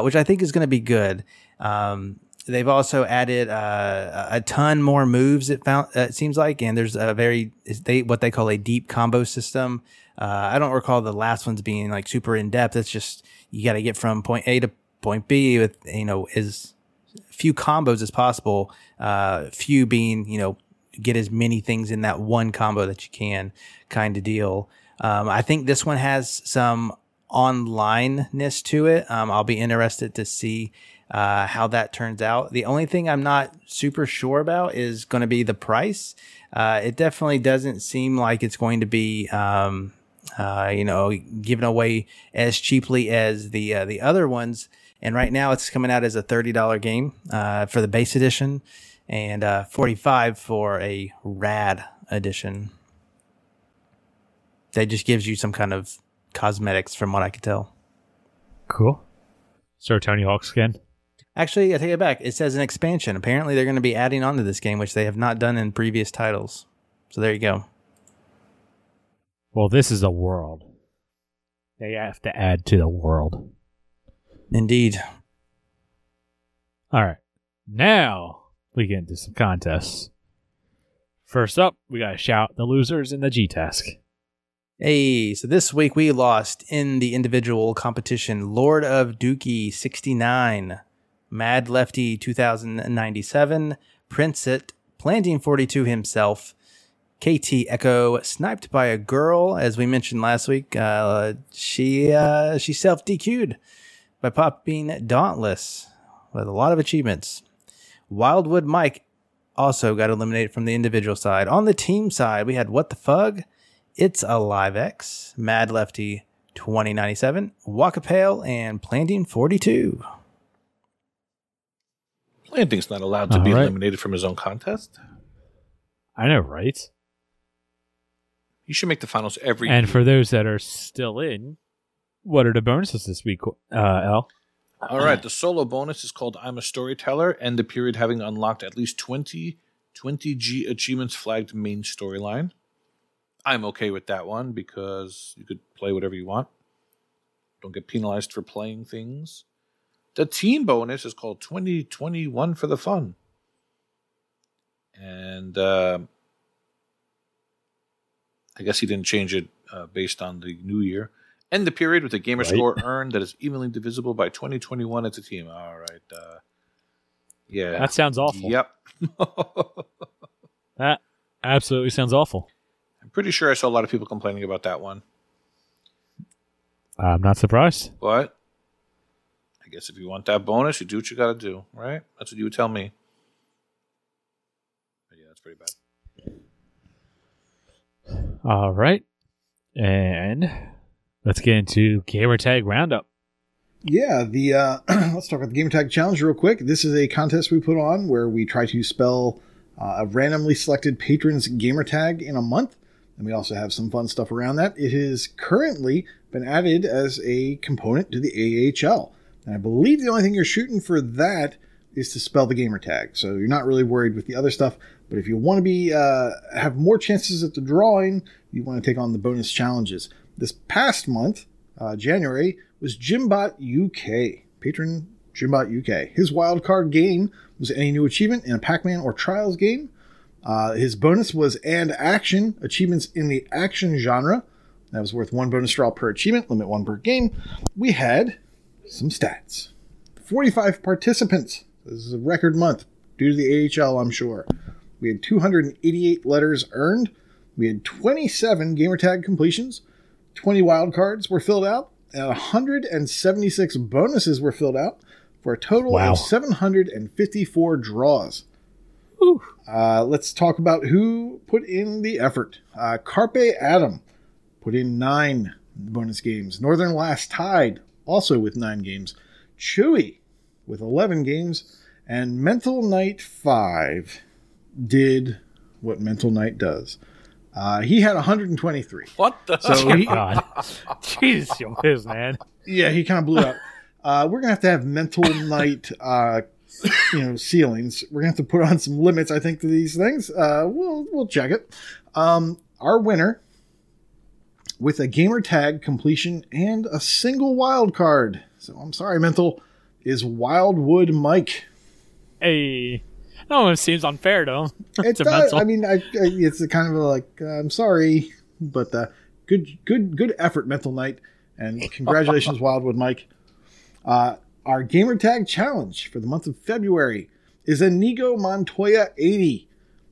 which I think is going to be good. Um, they've also added uh, a ton more moves. It found uh, it seems like, and there's a very they what they call a deep combo system. Uh, I don't recall the last ones being like super in depth. It's just you got to get from point A to point B with you know is few combos as possible. Uh, few being, you know, get as many things in that one combo that you can, kind of deal. Um, I think this one has some onlineness to it. Um, I'll be interested to see uh, how that turns out. The only thing I'm not super sure about is going to be the price. Uh, it definitely doesn't seem like it's going to be. Um, uh, you know, given away as cheaply as the uh, the other ones. And right now, it's coming out as a thirty dollar game uh, for the base edition, and uh, forty five for a rad edition. That just gives you some kind of cosmetics, from what I could tell. Cool. Sir Tony Hawk skin. Actually, I take it back. It says an expansion. Apparently, they're going to be adding on to this game, which they have not done in previous titles. So there you go. Well, this is a world. They have to add to the world. Indeed. All right. Now we get into some contests. First up, we got to shout the losers in the G Task. Hey, so this week we lost in the individual competition Lord of Dookie 69, Mad Lefty 2097, Princet, Planting 42 himself, KT Echo, sniped by a girl, as we mentioned last week. Uh, she uh, she self DQ'd by popping Dauntless with a lot of achievements. Wildwood Mike also got eliminated from the individual side. On the team side, we had What the Fug, It's a Live X, Mad Lefty 2097, Waka Pale, and Planting 42. Planting's not allowed to All be right. eliminated from his own contest. I know, right? You should make the finals every And year. for those that are still in, what are the bonuses this week, uh, L? All right, the solo bonus is called I'm a Storyteller, and the period having unlocked at least 20 20G achievements flagged main storyline. I'm okay with that one because you could play whatever you want. Don't get penalized for playing things. The team bonus is called 2021 for the fun. And uh, I guess he didn't change it uh, based on the new year. End the period with a gamer Right. score earned that is evenly divisible by 2021 as a team. All right. Uh, yeah. That sounds awful. Yep. *laughs* That absolutely sounds awful. I'm pretty sure I saw a lot of people complaining about that one. I'm not surprised. But I guess if you want that bonus, you do what you got to do, right? That's what you would tell me. But yeah, that's pretty bad. All right. And let's get into Gamertag Roundup. Yeah, the uh, *clears throat* let's talk about the Game Tag Challenge real quick. This is a contest we put on where we try to spell uh, a randomly selected patron's gamer tag in a month, and we also have some fun stuff around that. It has currently been added as a component to the AHL, and I believe the only thing you're shooting for that is to spell the gamer tag. So you're not really worried with the other stuff. But if you want to be uh, have more chances at the drawing, you want to take on the bonus challenges. This past month, uh, January, was Jimbot UK, patron Jimbot UK. His wild card game was any new achievement in a Pac-Man or Trials game. Uh, his bonus was and action achievements in the action genre. That was worth one bonus draw per achievement, limit one per game. We had some stats. 45 participants. This is a record month due to the AHL, I'm sure. We had 288 letters earned. We had 27 gamertag completions. 20 wild cards were filled out, and 176 bonuses were filled out for a total Wow. of 754 draws. Uh, let's talk about who put in the effort. Uh, Carpe Adam put in nine bonus games. Northern Last Tide also with nine games. Chewy with 11 games. And Mental Knight 5 did what Mental Knight does. Uh, he had 123. What the? So he, God. *laughs* Jesus, you whiz, man. yeah, he kind of blew up. Uh, we're gonna have to have mental night, uh, you know, ceilings. We're gonna have to put on some limits, I think, to these things. Uh, we'll we'll check it. Um, our winner with a gamer tag completion and a single wild card. So I'm sorry, mental is Wildwood Mike. Hey. No, it seems unfair, though. *laughs* It's a does. mental. I mean, I, I, it's a kind of like uh, I'm sorry, but uh, good, good, good effort, Mental Knight, and *laughs* congratulations, Wildwood Mike. Uh, our gamer tag challenge for the month of February is Inigo Montoya 80.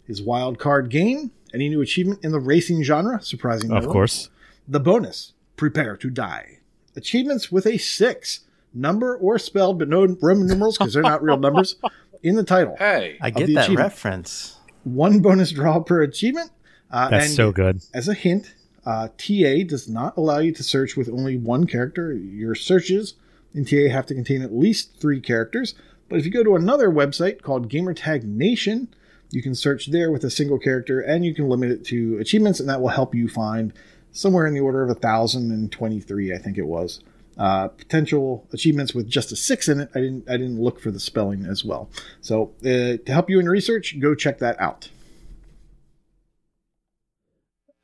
His wild card game, any new achievement in the racing genre, surprising. Of course. The bonus, prepare to die. Achievements with a six, number or spelled, but no Roman numerals because they're not real numbers, *laughs* in the title. hey, I get the that reference. One bonus draw per achievement. Uh, That's and so good. as a hint, uh, TA does not allow you to search with only one character. Your searches in TA have to contain at least three characters. But if you go to another website called Gamertag Nation, you can search there with a single character and you can limit it to achievements, and that will help you find somewhere in the order of 1,023, I think it was. Uh, potential achievements with just a six in it. I didn't. I didn't look for the spelling as well. So uh, to help you in research, go check that out.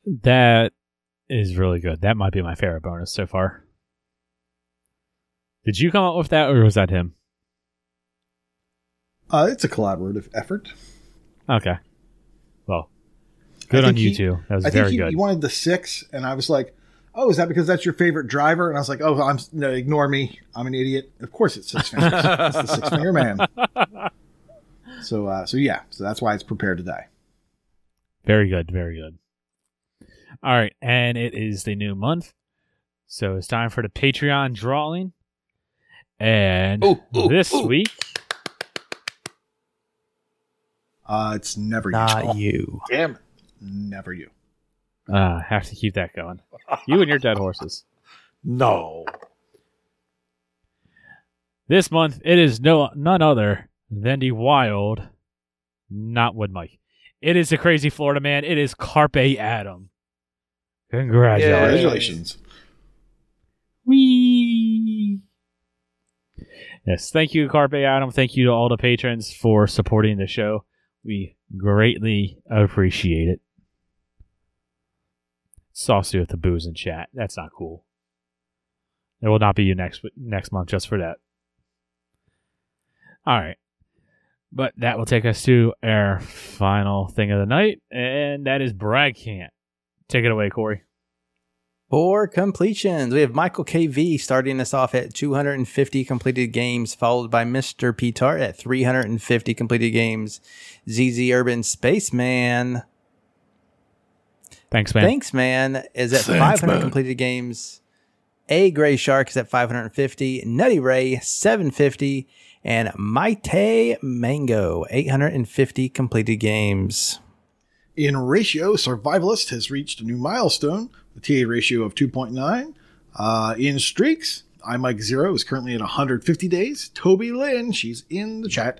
That is really good. That might be my favorite bonus so far. Did you come up with that, or was that him? Uh, it's a collaborative effort. Okay. Well, Good on you he- two. That was I think very he, good. he wanted the six, and I was like, "Oh, is that because that's your favorite driver?" And I was like, "Oh, I'm no, ignore me. I'm an idiot. Of course, it's six fingers. *laughs* it's the six finger man." So, uh, so yeah, so that's why it's prepared to die. Very good. Very good. All right. And it is the new month. So it's time for the Patreon drawing. And Ooh, ooh, this ooh. week, Uh, it's never. Not you. Damn it. Never you. uh, have to keep that going. You and your dead horses. *laughs* No. This month, it is no none other than the wild, not Wood Mike. It is the crazy Florida man. It is Carpe Adam. Congratulations. Congratulations. Wee. Yes, thank you, Carpe Adam. Thank you to all the patrons for supporting the show. We greatly appreciate it. Saucy with the booze in chat. That's not cool. It will not be you next next month just for that. All right. But that will take us to our final thing of the night, and that is Brag Can't. Take it away, Corey. For completions, we have Michael KV starting us off at 250 completed games, followed by Mr. Petar at 350 completed games. ZZ Urban Spaceman, Thanks, man. thanks man, is at Thanks, 500 man. completed games. A Gray Shark is at 550. Nutty Ray 750, and Maite Mango 850 completed games. In ratio, Survivalist has reached a new milestone, the TA ratio of 2.9. Uh, in streaks, I Mike Zero is currently at 150 days. Toby Lynn, she's in the chat,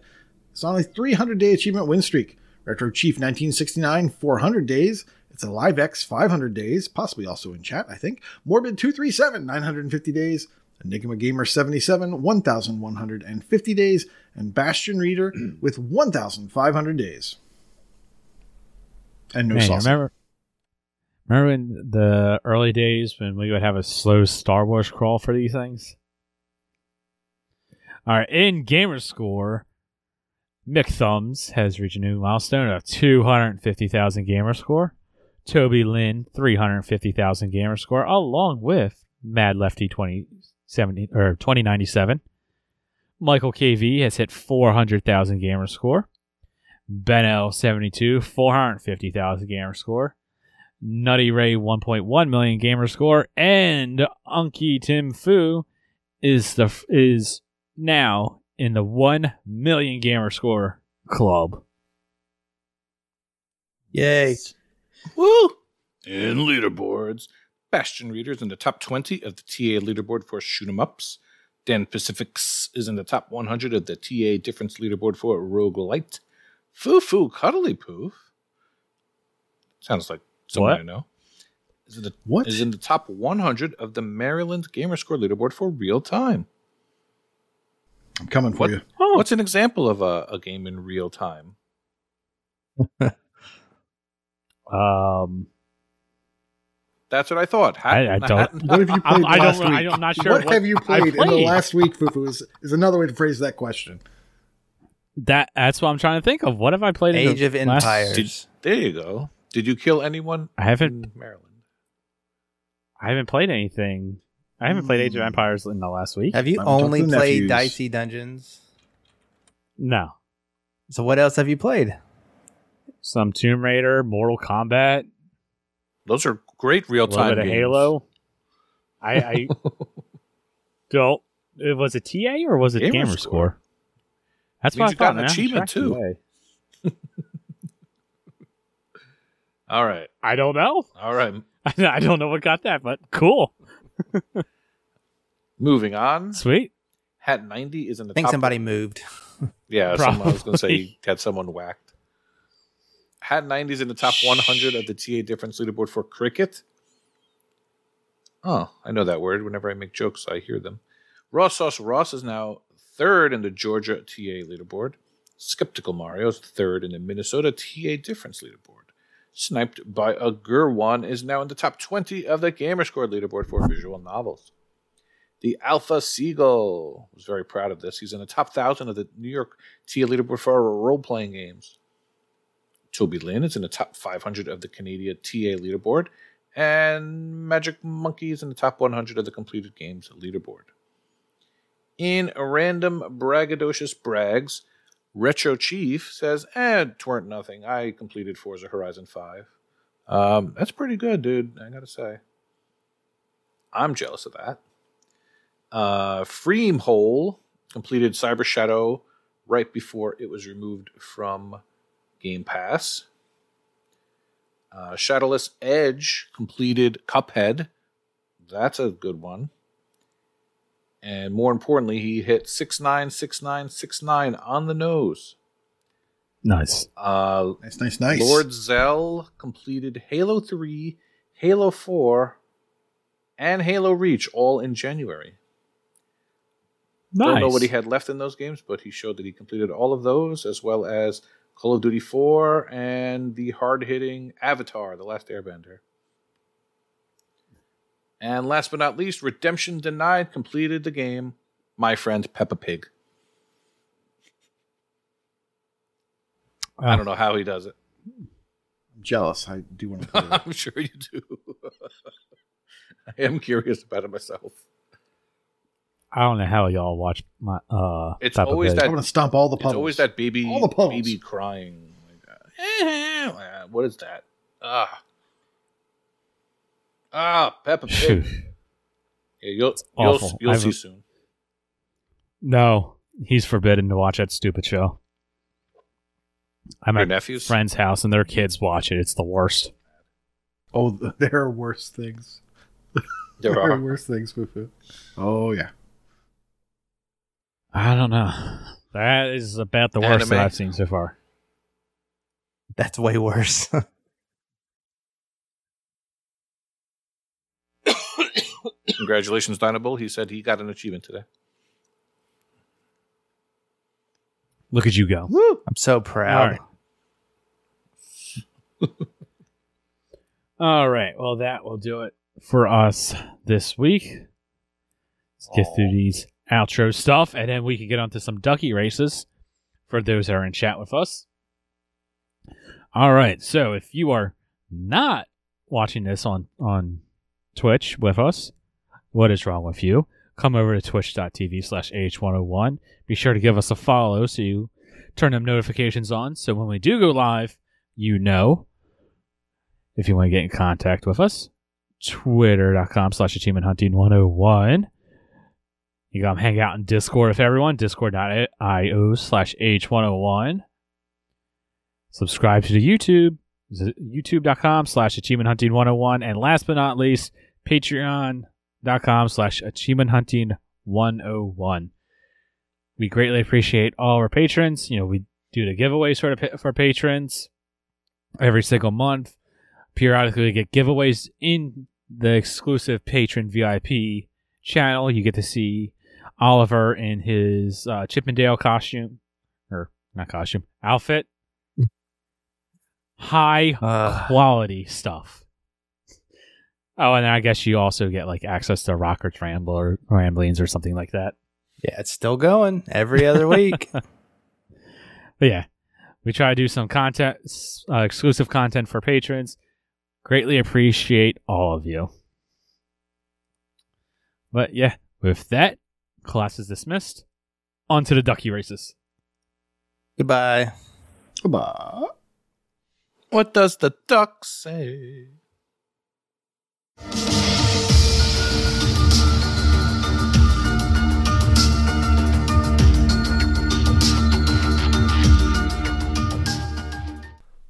is on a 300 day achievement win streak. Retro Chief 1969, 400 days. It's a Live X 500 days, possibly also in chat, I think. Morbid 237, 950 days. Enigma Gamer 77, 1,150 days. And Bastion Reader *clears throat* with 1,500 days. And no Man, you sauce. remember, remember in the early days when we would have a slow Star Wars crawl for these things? All right, in gamer score, Mick Thumbs has reached a new milestone of 250,000 gamer score. Toby Lynn, 350,000 gamer score, along with Mad Lefty 2070 or 2097. Michael KV has hit 400,000 gamer score. Ben L 72, 450,000 gamer score. Nutty Ray 1.1 million gamer score, and Unky Tim Fu is the is now in the 1 million gamer score club. Yay. Woo! In leaderboards, Bastion Reader's in the top 20 of the TA leaderboard for shoot 'em ups. Dan Pacifics is in the top 100 of the TA difference leaderboard for roguelite. Foo Foo Cuddly Poof. Sounds like someone What? I know. Is in, the, What? is in the top 100 of the Maryland Gamerscore leaderboard for real time. I'm coming for What? you. Oh. What's an example of a, a game in real time? *laughs* Um, That's what I thought. I- I don't- What have you played I'm, I last don't. week? I don't. I'm not sure. what, have you I played, in the played. last week, Fufu? Is, is another way to phrase that question. That that's what I'm trying to think of. What have I played? in Age the of last- Empires. Did- there you go. Did you kill anyone I haven't. in Maryland? I haven't played anything. I haven't played Age of Hmm. Empires in the last week. Have you I'm talking only to played nephews. Dicey Dungeons? No. So what else have you played? Some Tomb Raider, Mortal Kombat, Those are great real time. bit of games. Halo. I, I *laughs* don't. It was it TA or was it Gamer Gamer, Score. Score? That's Means what I got an man. achievement, too. *laughs* All right. I don't know. All right. *laughs* I don't know what got that, but cool, Moving on. sweet. Hat 90 is in the I think top. somebody moved. Yeah, someone, I was going to say Probably. he had someone whacked. Hat 90 is in the top 100 of the TA difference leaderboard for cricket. Oh, I know that word. Whenever I make jokes, I hear them. Raw Sauce Ross is now third in the Georgia TA leaderboard. Skeptical Mario is third in the Minnesota TA difference leaderboard. Sniped by a Gurwan is now in the top 20 of the Gamerscore leaderboard for visual novels. The Alpha Seagull was very proud of this. He's in the top thousand of the New York TA leaderboard for role playing games. Toby Lynn is in the top 500 of the Canadian TA leaderboard, and Magic Monkey is in the top 100 of the completed games leaderboard. In random braggadocious brags, Retro Chief says, "Eh, tweren't nothing. I completed Forza Horizon 5. Um, that's pretty good, dude. I gotta say. I'm jealous of that. Uh, Freemhole completed Cyber Shadow right before it was removed from Game Pass. Uh, Shadowless Edge completed Cuphead. That's a good one. And more importantly, he hit 696969 on the nose. Nice. Uh, Nice, nice, nice. Lord Zell completed Halo 3, Halo 4, and Halo Reach all in January. Nice. Don't know what he had left in those games, but he showed that he completed all of those, as well as Call of Duty 4 and the hard hitting Avatar, The Last Airbender. And last but not least, Redemption Denied completed the game, My Friend Peppa Pig. I ah. don't know how he does it. I'm jealous. I do want to *laughs* play that. I'm sure you do. *laughs* I am curious about it myself. I don't know how y'all watch my uh. It's Peppa always Pig. that- I'm going to stomp all the It's always that baby, All the puddles. baby crying. Like, uh, *laughs* what is that? Ah, ah, Peppa Phew. *laughs* Pig. Yeah, you'll you'll, awful. you'll see soon. No, he's forbidden to watch that stupid show. I'm Your at nephews. friend's house and their kids watch it. It's the worst. Oh, *laughs* there are worse things. There There are are. worse things, Fufu. Oh, yeah. I don't know. That is about the worst that I've seen so far. That's way worse. *laughs* Congratulations, Dinobull. He said he got an achievement today. Look at you go. I'm so proud. All right. *laughs* All right. Well, that will do it for us this week. Let's get through these outro stuff, and then we can get onto some ducky races for those that are in chat with us. All right. So if you are not watching this on on Twitch with us, what is wrong with you? Come over to twitch.tv slash ah101. Be sure to give us a follow so you turn them notifications on. So when we do go live, you know. If you want to get in contact with us, twitter.com slash achievement hunting 101. You can hang out in Discord with everyone, discord.io slash h101. Subscribe to the YouTube, youtube.com slash achievement hunting 101. And last but not least, patreon.com slash achievement hunting 101. We greatly appreciate all our patrons. You know, we do the giveaway sort of for patrons every single month. Periodically, we get giveaways in the exclusive patron VIP channel. You get to see Oliver in his uh, Chippendale costume, or not costume, outfit. High *sighs* Uh, quality stuff. Oh, and I guess you also get like access to Rockers or Ramblings or something like that. yeah, it's still going every other week. *laughs* But yeah, we try to do some content, uh, exclusive content for patrons. Greatly appreciate all of you. But yeah, with that, class is dismissed. On to the ducky races. Goodbye. Goodbye. What does the duck say?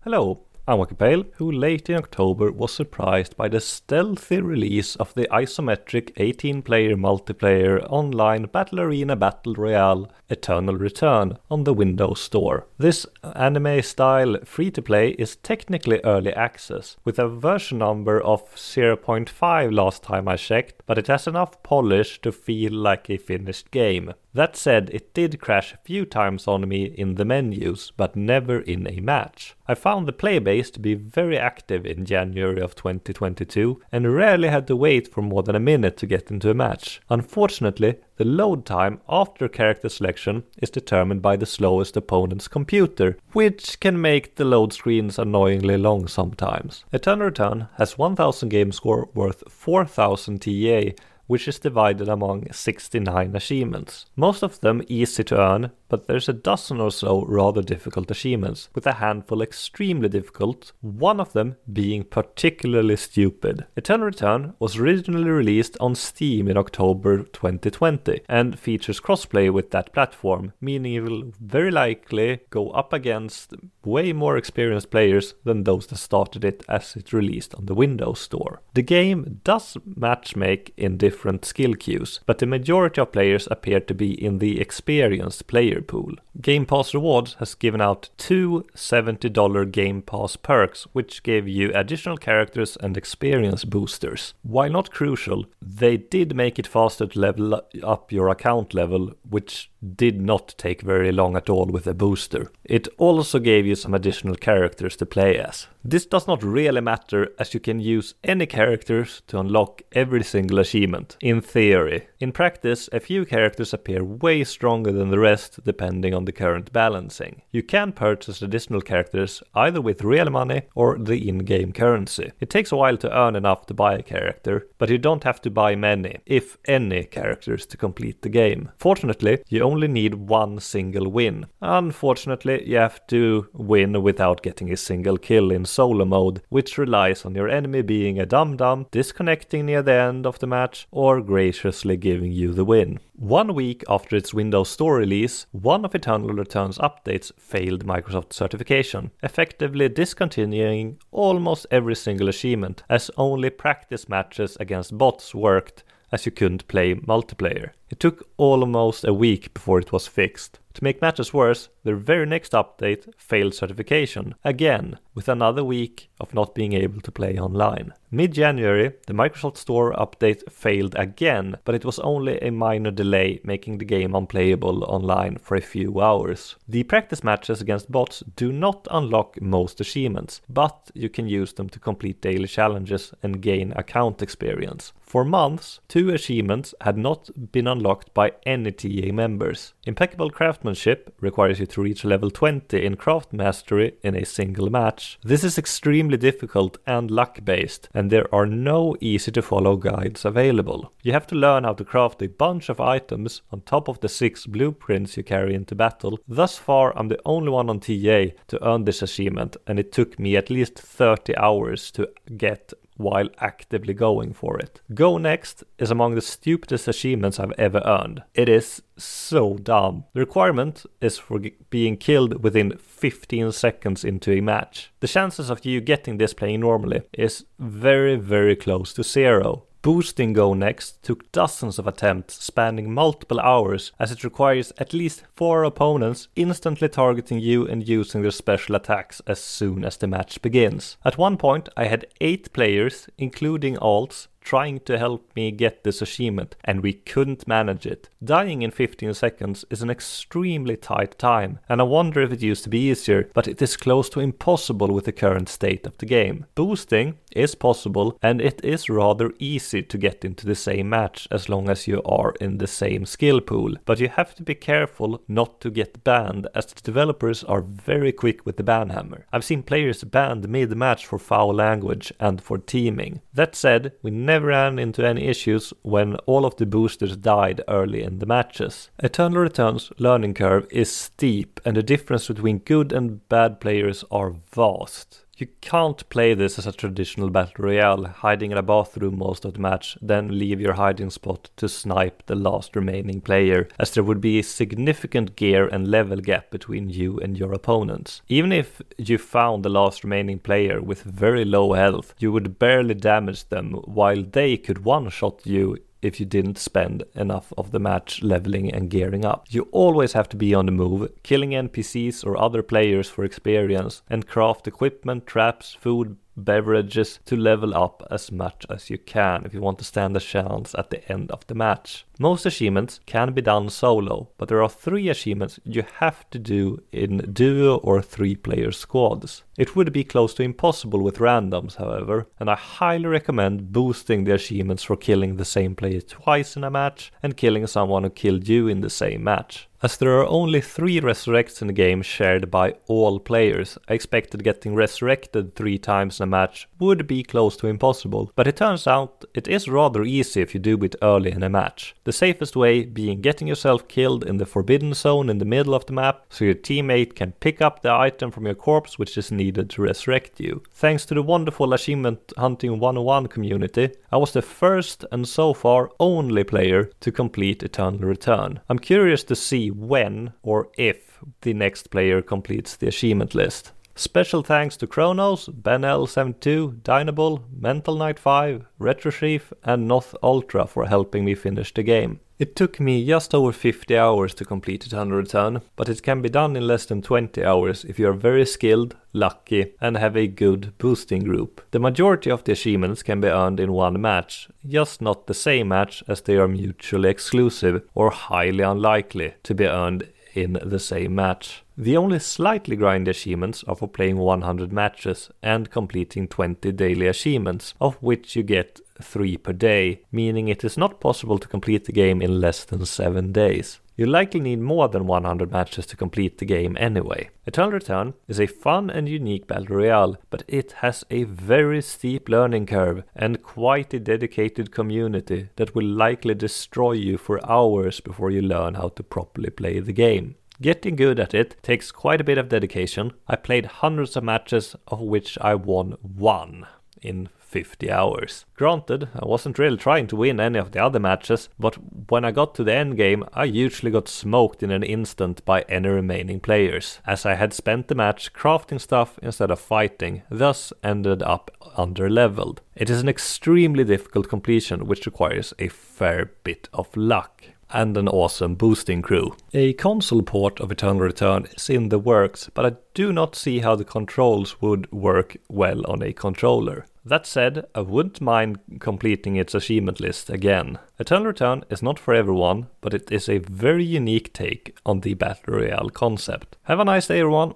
Hello, Walker Pale, who late in October was surprised by the stealthy release of the isometric 18 player multiplayer online Battle Arena Battle Royale Eternal Return on the Windows Store. This anime style free to play is technically early access, with a version number of 0.5 last time I checked, but it has enough polish to feel like a finished game. That said, it did crash a few times on me in the menus, but never in a match. I found the playbase to be very active in January of 2022 and rarely had to wait for more than a minute to get into a match. Unfortunately, the load time after character selection is determined by the slowest opponent's computer, which can make the load screens annoyingly long sometimes. Eternal Return has 1000 game score worth 4000 TA which is divided among 69 achievements. Most of them easy to earn, but there's a dozen or so rather difficult achievements, with a handful extremely difficult, one of them being particularly stupid. Eternal Return was originally released on Steam in October 2020 and features crossplay with that platform, meaning it will very likely go up against way more experienced players than those that started it as it released on the Windows Store. The game does matchmake in different skill queues, but the majority of players appear to be in the experienced player pool. Game Pass Rewards has given out two $70 Game Pass perks, which gave you additional characters and experience boosters. While not crucial, they did make it faster to level up your account level, which did not take very long at all with a booster. It also gave you some additional characters to play as. This does not really matter as you can use any characters to unlock every single achievement, in theory. In practice, a few characters appear way stronger than the rest depending on the current balancing. You can purchase additional characters either with real money or the in-game currency. It takes a while to earn enough to buy a character, but you don't have to buy many, if any, characters to complete the game. Fortunately, you only need one single win. Unfortunately, you have to win without getting a single kill in solo mode, which relies on your enemy being a dum dum, disconnecting near the end of the match, or graciously giving you the win. One week after its Windows Store release, one of Eternal Return's updates failed Microsoft certification, effectively discontinuing almost every single achievement, as only practice matches against bots worked as you couldn't play multiplayer. It took almost a week before it was fixed. To make matters worse, their very next update failed certification, again, with another week of not being able to play online. Mid January, the Microsoft Store update failed again, but it was only a minor delay, making the game unplayable online for a few hours. The practice matches against bots do not unlock most achievements, but you can use them to complete daily challenges and gain account experience. For months, two achievements had not been unlocked by any TA members. Impeccable craftsmanship requires you to reach level 20 in craft mastery in a single match. This is extremely difficult and luck based, and there are no easy to follow guides available. You have to learn how to craft a bunch of items on top of the six blueprints you carry into battle. Thus far, I'm the only one on TA to earn this achievement, and it took me at least 30 hours to get while actively going for it. Go Next is among the stupidest achievements I've ever earned. It is so dumb. The requirement is for g- being killed within 15 seconds into a match. The chances of you getting this playing normally is very, very close to zero. Boosting Go Next took dozens of attempts spanning multiple hours as it requires at least four opponents instantly targeting you and using their special attacks as soon as the match begins. At one point, I had eight players, including alts, trying to help me get this achievement, and we couldn't manage it. Dying in 15 seconds is an extremely tight time, and I wonder if it used to be easier, but it is close to impossible with the current state of the game. Boosting is possible, and it is rather easy to get into the same match as long as you are in the same skill pool, but you have to be careful not to get banned, as the developers are very quick with the ban hammer. I've seen players banned mid match for foul language and for teaming. That said, we never ran into any issues when all of the boosters died early in the matches. Eternal Return's learning curve is steep, and the difference between good and bad players are vast. You can't play this as a traditional battle royale, hiding in a bathroom most of the match, then leave your hiding spot to snipe the last remaining player, as there would be a significant gear and level gap between you and your opponents. Even if you found the last remaining player with very low health, you would barely damage them, while they could one shot you if you didn't spend enough of the match leveling and gearing up. You always have to be on the move, killing NPCs or other players for experience, and craft equipment, traps, food, beverages to level up as much as you can if you want to stand a chance at the end of the match. Most achievements can be done solo, but there are three achievements you have to do in duo or three player squads. It would be close to impossible with randoms, however, and I highly recommend boosting the achievements for killing the same player twice in a match and killing someone who killed you in the same match. As there are only three resurrects in the game shared by all players, I expected getting resurrected three times in a match would be close to impossible, but it turns out it is rather easy if you do it early in a match. The safest way being getting yourself killed in the forbidden zone in the middle of the map so your teammate can pick up the item from your corpse which is needed to resurrect you. Thanks to the wonderful Achievement Hunting 101 community, I was the first and so far only player to complete Eternal Return. I'm curious to see when or if the next player completes the achievement list. Special thanks to Cronus, BenL72, Dinobull, Mental Knight 5, Retro Chief, and Noth Ultra for helping me finish the game. It took me just over 50 hours to complete Eternal Return, but it can be done in less than 20 hours if you are very skilled, lucky, and have a good boosting group. The majority of the achievements can be earned in one match, just not the same match as they are mutually exclusive or highly unlikely to be earned in the same match. The only slightly grindy achievements are for playing 100 matches and completing 20 daily achievements, of which you get 3 per day, meaning it is not possible to complete the game in less than 7 days. You likely need more than 100 matches to complete the game anyway. Eternal Return is a fun and unique battle royale, but it has a very steep learning curve and quite a dedicated community that will likely destroy you for hours before you learn how to properly play the game. Getting good at it takes quite a bit of dedication. I played hundreds of matches, of which I won one in 50 hours. Granted, I wasn't really trying to win any of the other matches, but when I got to the end game, I usually got smoked in an instant by any remaining players, as I had spent the match crafting stuff instead of fighting, thus ended up under leveled. It is an extremely difficult completion which requires a fair bit of luck and an awesome boosting crew. A console port of Eternal Return is in the works, but I do not see how the controls would work well on a controller. That said, I wouldn't mind completing its achievement list again. Eternal Return is not for everyone, but it is a very unique take on the Battle Royale concept. Have a nice day everyone,